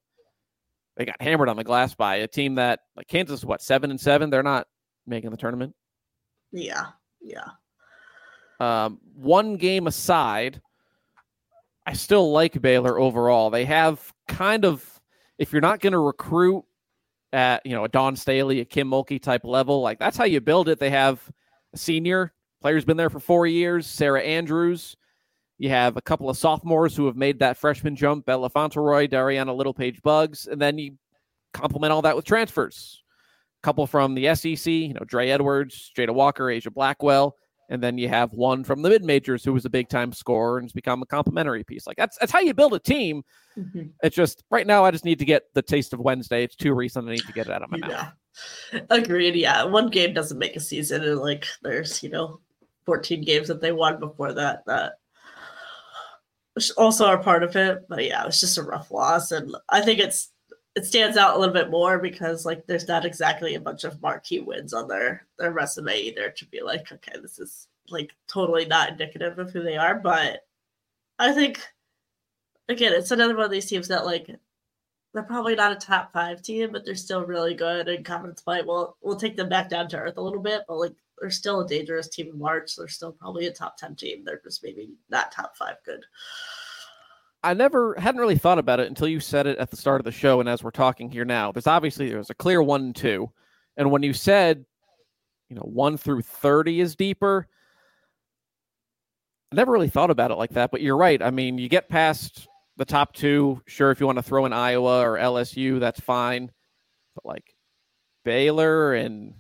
they got hammered on the glass by a team that like Kansas. What seven and seven? They're not making the tournament. Yeah, yeah. Um, one game aside, I still like Baylor overall. They have kind of, if you're not going to recruit at you know a Dawn Staley, a Kim Mulkey type level, like that's how you build it. They have a senior player's been there for four years, Sarah Andrews. You have a couple of sophomores who have made that freshman jump, Bella Fauntleroy, Darianna Littlepage-Buggs, and then you complement all that with transfers. A couple from the SEC, you know, Dre Edwards, Jada Walker, Aijha Blackwell, and then you have one from the mid majors who was a big time scorer and has become a complementary piece. Like that's that's how you build a team. Mm-hmm. It's just right now I just need to get the taste of Wednesday. It's too recent. I need to get it out of my yeah. mouth. Agreed. Yeah. One game doesn't make a season and like there's, you know, 14 games that they won before that that also are part of it. But yeah, it was just a rough loss, and I think it's it stands out a little bit more because like there's not exactly a bunch of marquee wins on their their resume either to be like, okay, this is like totally not indicative of who they are. But I think again, it's another one of these teams that like they're probably not a top five team, but they're still really good and confidence play. We'll we'll take them back down to earth a little bit, but like they're still a dangerous team in March. They're still probably a top 10 team. They're just maybe not top five good. I never hadn't really thought about it until you said it at the start of the show. And as we're talking here now, there's obviously there's a clear one and two. And when you said, you know, one through 30 is deeper, I never really thought about it like that. But you're right. I mean, you get past the top two. Sure, if you want to throw in Iowa or LSU, that's fine. But like Baylor and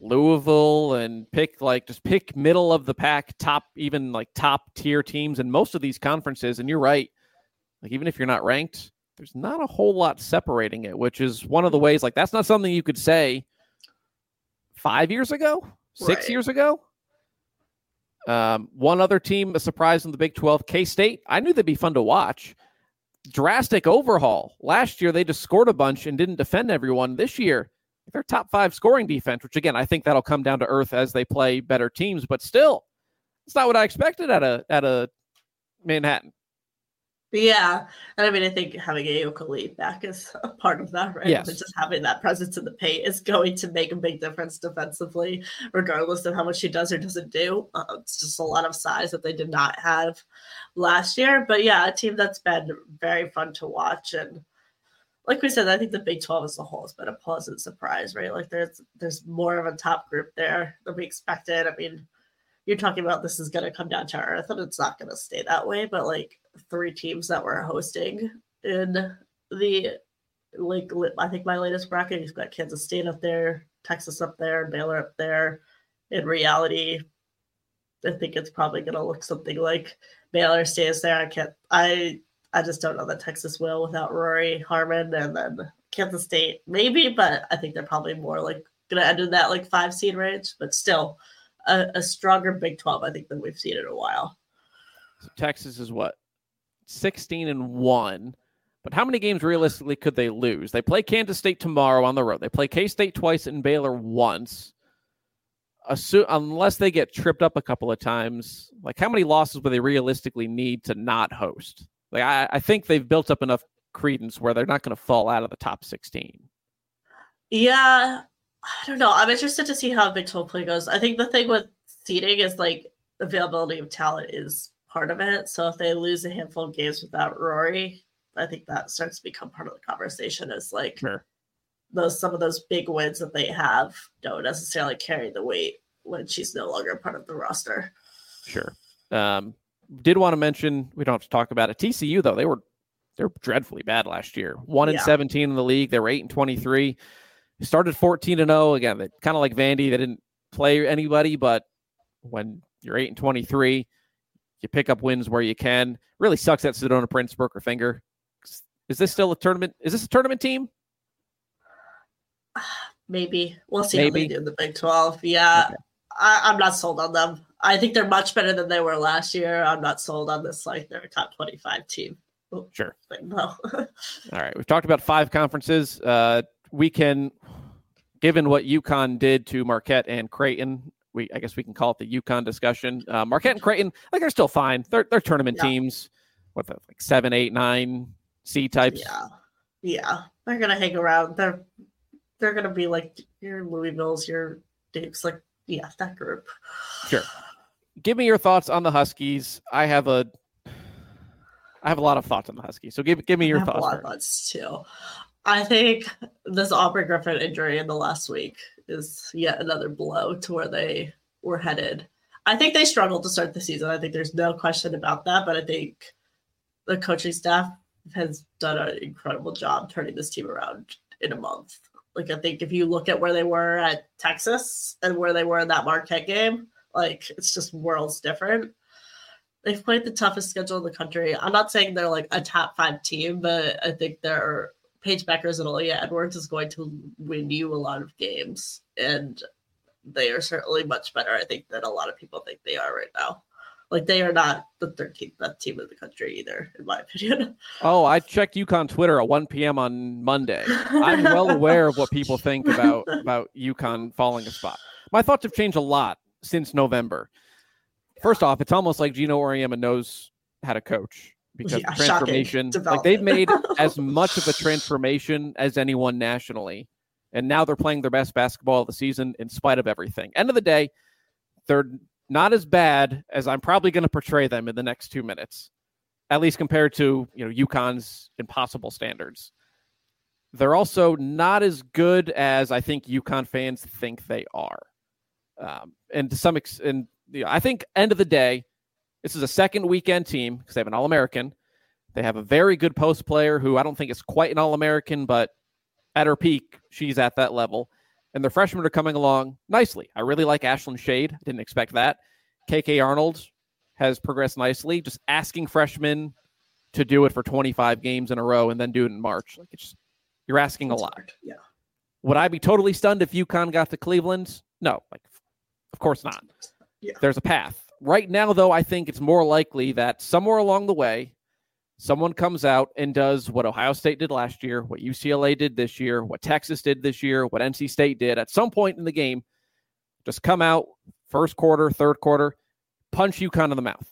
Louisville and pick like just pick middle of the pack, top even like top tier teams in most of these conferences. And you're right. Like even if you're not ranked, there's not a whole lot separating it, which is one of the ways like that's not something you could say five years ago, six right. years ago. Um, one other team, a surprise in the Big 12, K State. I knew they'd be fun to watch. Drastic overhaul. Last year, they just scored a bunch and didn't defend everyone. This year, they're top five scoring defense, which again, I think that'll come down to earth as they play better teams, but still, it's not what I expected at a at a Manhattan. Yeah, and I mean, I think having Ayoka Lee back is a part of that, right? Yes. But just having that presence in the paint is going to make a big difference defensively, regardless of how much she does or doesn't do. Uh, it's just a lot of size that they did not have last year. But yeah, a team that's been very fun to watch, and like we said, I think the Big Twelve as a whole has been a pleasant surprise, right? Like there's there's more of a top group there than we expected. I mean, you're talking about this is going to come down to earth, and it's not going to stay that way, but like three teams that were hosting in the like I think my latest bracket, you've got Kansas State up there, Texas up there, Baylor up there. In reality, I think it's probably gonna look something like Baylor stays there. I can't I I just don't know that Texas will without Rori Harmon and then Kansas State, maybe, but I think they're probably more like gonna end in that like five seed range, but still a, a stronger Big 12, I think, than we've seen in a while. So Texas is what 16 and 1. But how many games realistically could they lose? They play Kansas State tomorrow on the road. They play K State twice and Baylor once. Assume, unless they get tripped up a couple of times, like how many losses would they realistically need to not host? Like I, I think they've built up enough credence where they're not going to fall out of the top 16. Yeah, I don't know. I'm interested to see how Big 12 play goes. I think the thing with seeding is like availability of talent is part of it. So if they lose a handful of games without Rori, I think that starts to become part of the conversation. Is like sure. those some of those big wins that they have don't necessarily carry the weight when she's no longer part of the roster. Sure. Um, did want to mention we don't have to talk about it. TCU though they were they're dreadfully bad last year. One and yeah. seventeen in the league. They were eight and twenty three. Started fourteen and zero again. Kind of like Vandy. They didn't play anybody, but when you're eight and twenty three, you pick up wins where you can. Really sucks that Sedona Prince broke her finger. Is this still a tournament? Is this a tournament team? Maybe we'll see Maybe. how they do in the Big Twelve. Yeah, okay. I, am not sold on them. I think they're much better than they were last year. I'm not sold on this. Like they're a top 25 team. Sure. No. All right. We've talked about five conferences. Uh, we can, given what UConn did to Marquette and Creighton, we I guess we can call it the UConn discussion. Uh, Marquette and Creighton, like they're still fine. They're they're tournament yeah. teams. What the like seven, eight, nine C types. Yeah, yeah, they're gonna hang around. They're they're gonna be like your Louisville's, your Dukes, like yeah, that group. Sure. Give me your thoughts on the Huskies. I have a I have a lot of thoughts on the Huskies. So give give me your thoughts. A lot of thoughts too. I think this Aubrey Griffin injury in the last week is yet another blow to where they were headed. I think they struggled to start the season. I think there's no question about that. But I think the coaching staff has done an incredible job turning this team around in a month. Like I think if you look at where they were at Texas and where they were in that Marquette game, like it's just worlds different. They've played the toughest schedule in the country. I'm not saying they're like a top five team, but I think they're Paige Bueckers and Aaliyah Edwards is going to win you a lot of games, and they are certainly much better, I think, than a lot of people think they are right now. Like they are not the 13th best team in the country either, in my opinion. Oh, I checked UConn Twitter at 1 p.m. on Monday. I'm well aware of what people think about about UConn falling a spot. My thoughts have changed a lot since November. First off, it's almost like Gino Auriemma knows how to coach because yeah, transformation like they've made as much of a transformation as anyone nationally and now they're playing their best basketball of the season in spite of everything. End of the day they're not as bad as i'm probably going to portray them in the next two minutes at least compared to you know UConn's impossible standards. They're also not as good as i think UConn fans think they are. Um, and to some extent you know, i think end of the day this is a second weekend team because they have an All American. They have a very good post player who I don't think is quite an All American, but at her peak, she's at that level. And the freshmen are coming along nicely. I really like Ashlynn Shade. Didn't expect that. KK Arnold has progressed nicely. Just asking freshmen to do it for 25 games in a row and then do it in March. Like it's you're asking That's a lot. Hard. Yeah. Would I be totally stunned if UConn got to Cleveland? No, like of course not. Yeah. There's a path right now, though, I think it's more likely that somewhere along the way, someone comes out and does what Ohio State did last year, what UCLA did this year, what Texas did this year, what NC State did at some point in the game. Just come out first quarter, third quarter, punch UConn in the mouth,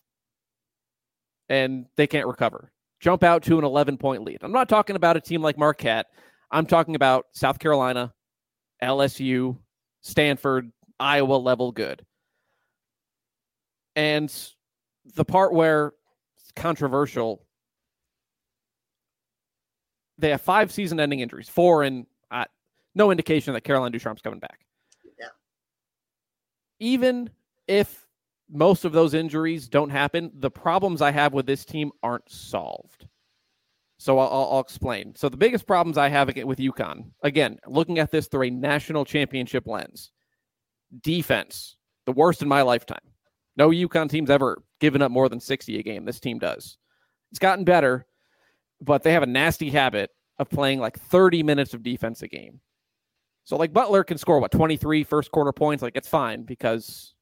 and they can't recover. Jump out to an 11 point lead. I'm not talking about a team like Marquette. I'm talking about South Carolina, LSU, Stanford, Iowa level good. And the part where it's controversial, they have five season ending injuries, four, and uh, no indication that Caroline Ducharme's coming back. Yeah. Even if most of those injuries don't happen, the problems I have with this team aren't solved. So I'll, I'll, explain. So the biggest problems I have with UConn, again, looking at this through a national championship lens, defense, the worst in my lifetime. No UConn team's ever given up more than 60 a game. This team does. It's gotten better, but they have a nasty habit of playing like 30 minutes of defense a game. So like Butler can score what 23 first quarter points, like it's fine because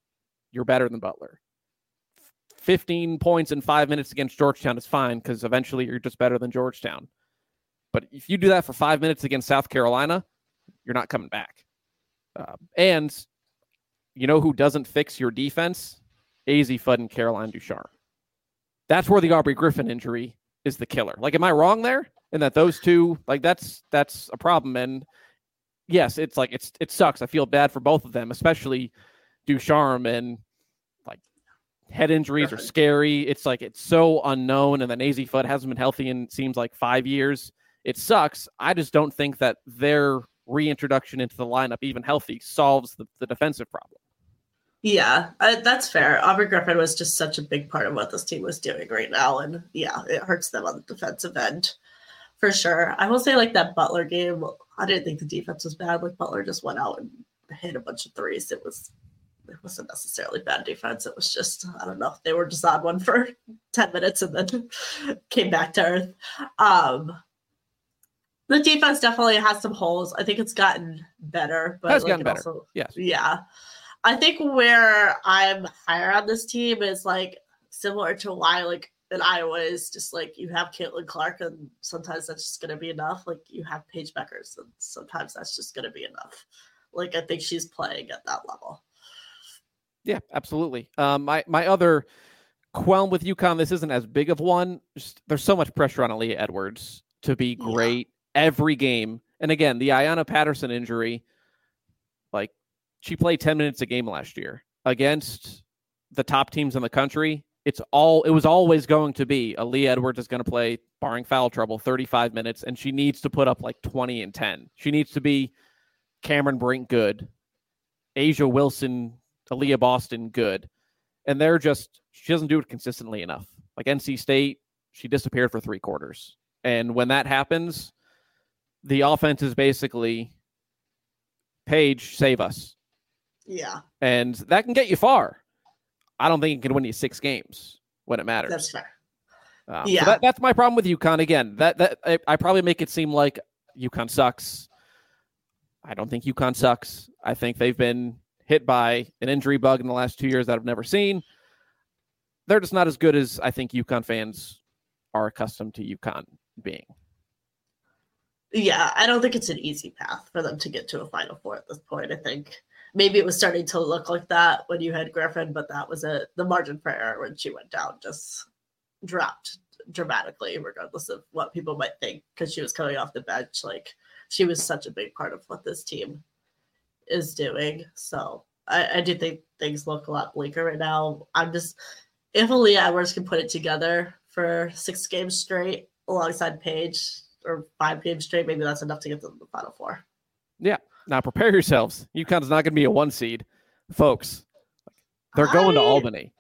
you're better than Butler. 15 points in five minutes against Georgetown is fine because eventually you're just better than Georgetown. But if you do that for five minutes against South Carolina, you're not coming back. Uh, and you know who doesn't fix your defense? Azzi Fudd and Caroline Ducharme. That's where the Aubrey Griffin injury is the killer. Like, am I wrong there? And that those two, like, that's that's a problem. And yes, it's like it's it sucks. I feel bad for both of them, especially Ducharme and like head injuries are scary. It's like it's so unknown, and then Azzi Fudd hasn't been healthy in seems like five years. It sucks. I just don't think that their reintroduction into the lineup, even healthy, solves the, the defensive problem. Yeah, I, that's fair. Aubrey Griffin was just such a big part of what this team was doing right now, and yeah, it hurts them on the defensive end for sure. I will say, like that Butler game, I didn't think the defense was bad. Like Butler just went out and hit a bunch of threes. It was it wasn't necessarily bad defense. It was just I don't know. They were just on one for ten minutes and then came back to earth. Um, the defense definitely has some holes. I think it's gotten better, but has like gotten better. Also, yes, yeah. I think where I'm higher on this team is like similar to why like in Iowa is just like you have Caitlin Clark and sometimes that's just gonna be enough. Like you have Paige Bueckers and sometimes that's just gonna be enough. Like I think she's playing at that level. Yeah, absolutely. Um, my my other qualm with UConn, this isn't as big of one. Just, there's so much pressure on Aaliyah Edwards to be great yeah. every game. And again, the Ayanna Patterson injury, she played 10 minutes a game last year against the top teams in the country. It's all it was always going to be Aaliyah Edwards is going to play, barring foul trouble, 35 minutes, and she needs to put up like 20 and 10. She needs to be Cameron Brink good, A'ja Wilson, Aliyah Boston good. And they're just she doesn't do it consistently enough. Like NC State, she disappeared for three quarters. And when that happens, the offense is basically Paige, save us. Yeah. And that can get you far. I don't think it can win you six games when it matters. That's fair. Um, yeah. So that, that's my problem with UConn. Again, that that I, I, probably make it seem like UConn sucks. I don't think UConn sucks. I think they've been hit by an injury bug in the last two years that I've never seen. They're just not as good as I think UConn fans are accustomed to UConn being. Yeah, I don't think it's an easy path for them to get to a Final Four at this point. I think maybe it was starting to look like that when you had Griffin, but that was a the margin for error when she went down just dropped dramatically, regardless of what people might think, because she was coming off the bench. Like she was such a big part of what this team is doing. So I, I do think things look a lot bleaker right now. I'm just if Aaliyah Edwards can put it together for six games straight alongside Paige or five games straight, maybe that's enough to get them to the final four. Yeah, now prepare yourselves. UConn's not going to be a one seed, folks. They're going I, to Albany.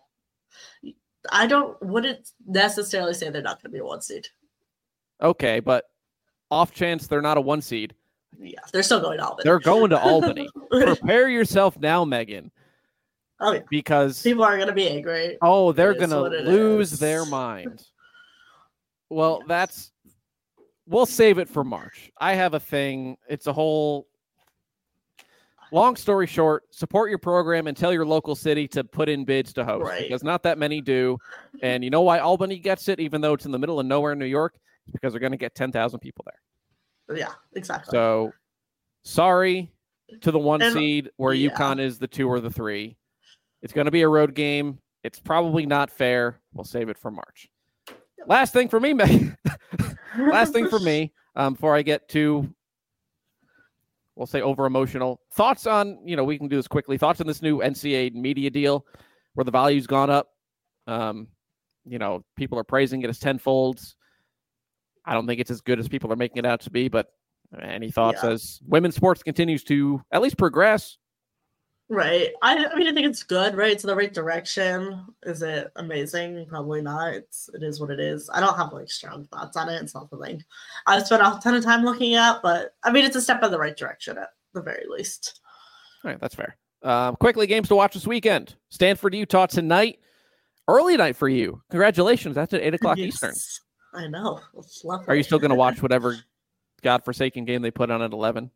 I don't wouldn't necessarily say they're not going to be a one seed. Okay, but off chance they're not a one seed. Yeah, they're still going to Albany. They're going to Albany. prepare yourself now, Megan. Oh, yeah. Because people are going to be angry. Oh, they're going to lose is. their mind. Well, that's we'll save it for March. I have a thing. It's a whole long story short, support your program and tell your local city to put in bids to host Right. because not that many do. And you know why Albany gets it, even though it's in the middle of nowhere in New York? It's because they're going to get 10,000 people there. Yeah, exactly. So sorry to the one And- seed where yeah. UConn is the two or the three. It's going to be a road game. It's probably not fair. We'll save it for March. Last thing for me, Meg. Last thing for me, um, before I get to, we'll say over emotional thoughts on, you know, we can do this quickly. Thoughts on this new NCAA media deal where the value's gone up. Um, you know, people are praising it as tenfolds. I don't think it's as good as people are making it out to be, but any thoughts Yeah. as women's sports continues to at least progress? Right. I, I mean, I think it's good, right? It's in the right direction. Is it amazing? Probably not. It's it is what it is. I don't have like strong thoughts on it. It's not something I've spent a ton of time looking at, but I mean, it's a step in the right direction at the very least. All right, that's fair. Um, quickly, games to watch this weekend. Stanford, Utah tonight. Early night for you. Congratulations. That's at 8 o'clock Eastern. I know. It's lovely. Are you still going to watch whatever godforsaken game they put on at 11?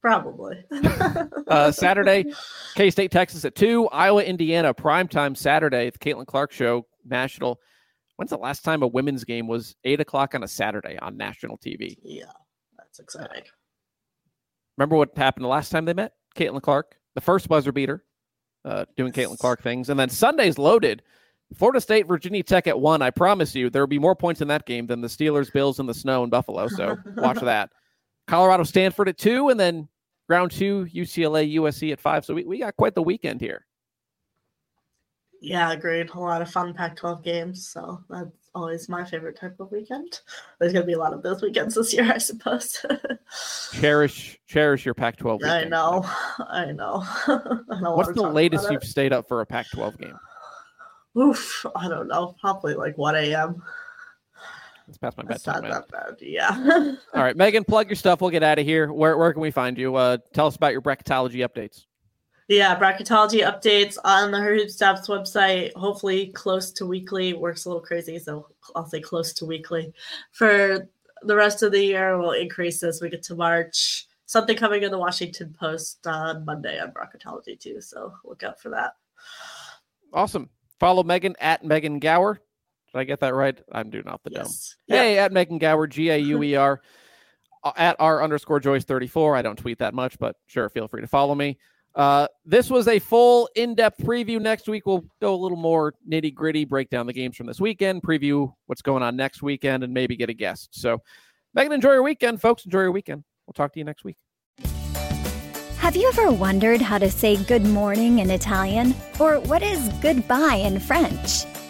Probably. Uh, Saturday, K State, Texas at 2. Iowa, Indiana, primetime Saturday. The Caitlin Clark Show, national. When's the last time a women's game was 8 o'clock on a Saturday on national TV? yeah, that's exciting. Remember what happened the last time they met? Caitlin Clark, the first buzzer beater, uh, doing Caitlin Clark things. And then Sunday's loaded. Florida State, Virginia Tech at one. I promise you, there will be more points in that game than the Steelers, Bills, and the snow in Buffalo. So watch that. Colorado, Stanford at two, and then round two, UCLA, USC at five. So we, we got quite the weekend here. Yeah, agreed. A lot of fun Pac 12 games. So that's always my favorite type of weekend. There's going to be a lot of those weekends this year, I suppose. Cherish, cherish your Pac-12. I know. I know. I What's the latest you've stayed up for a Pac-12 game? it. Oof. I don't know. Probably like 1 a.m. It's past my That's bedtime. not that bad. Yeah. All right, Megan, plug your stuff. We'll get out of here. Where where can we find you? Uh, tell us about your bracketology updates. Yeah, bracketology updates on the Herd Staff's website. Hopefully, close to weekly. Works a little crazy, so I'll say close to weekly. For the rest of the year, we'll increase as we get to March. Something coming in the Washington Post on Monday on bracketology too. So look out for that. Awesome. Follow Megan at Megan Gauer. Did I get that right? I'm doing off the dome. Yes. Hey, at Megan Gauer, G A U E R, uh, at R underscore Joyce 34. I don't tweet that much, but sure, feel free to follow me. Uh, this was a full in depth preview. Next week, we'll go a little more nitty gritty, break down the games from this weekend, preview what's going on next weekend, and maybe get a guest. So, Megan, enjoy your weekend, folks. Enjoy your weekend. We'll talk to you next week. Have you ever wondered how to say good morning in Italian? Or what is goodbye in French?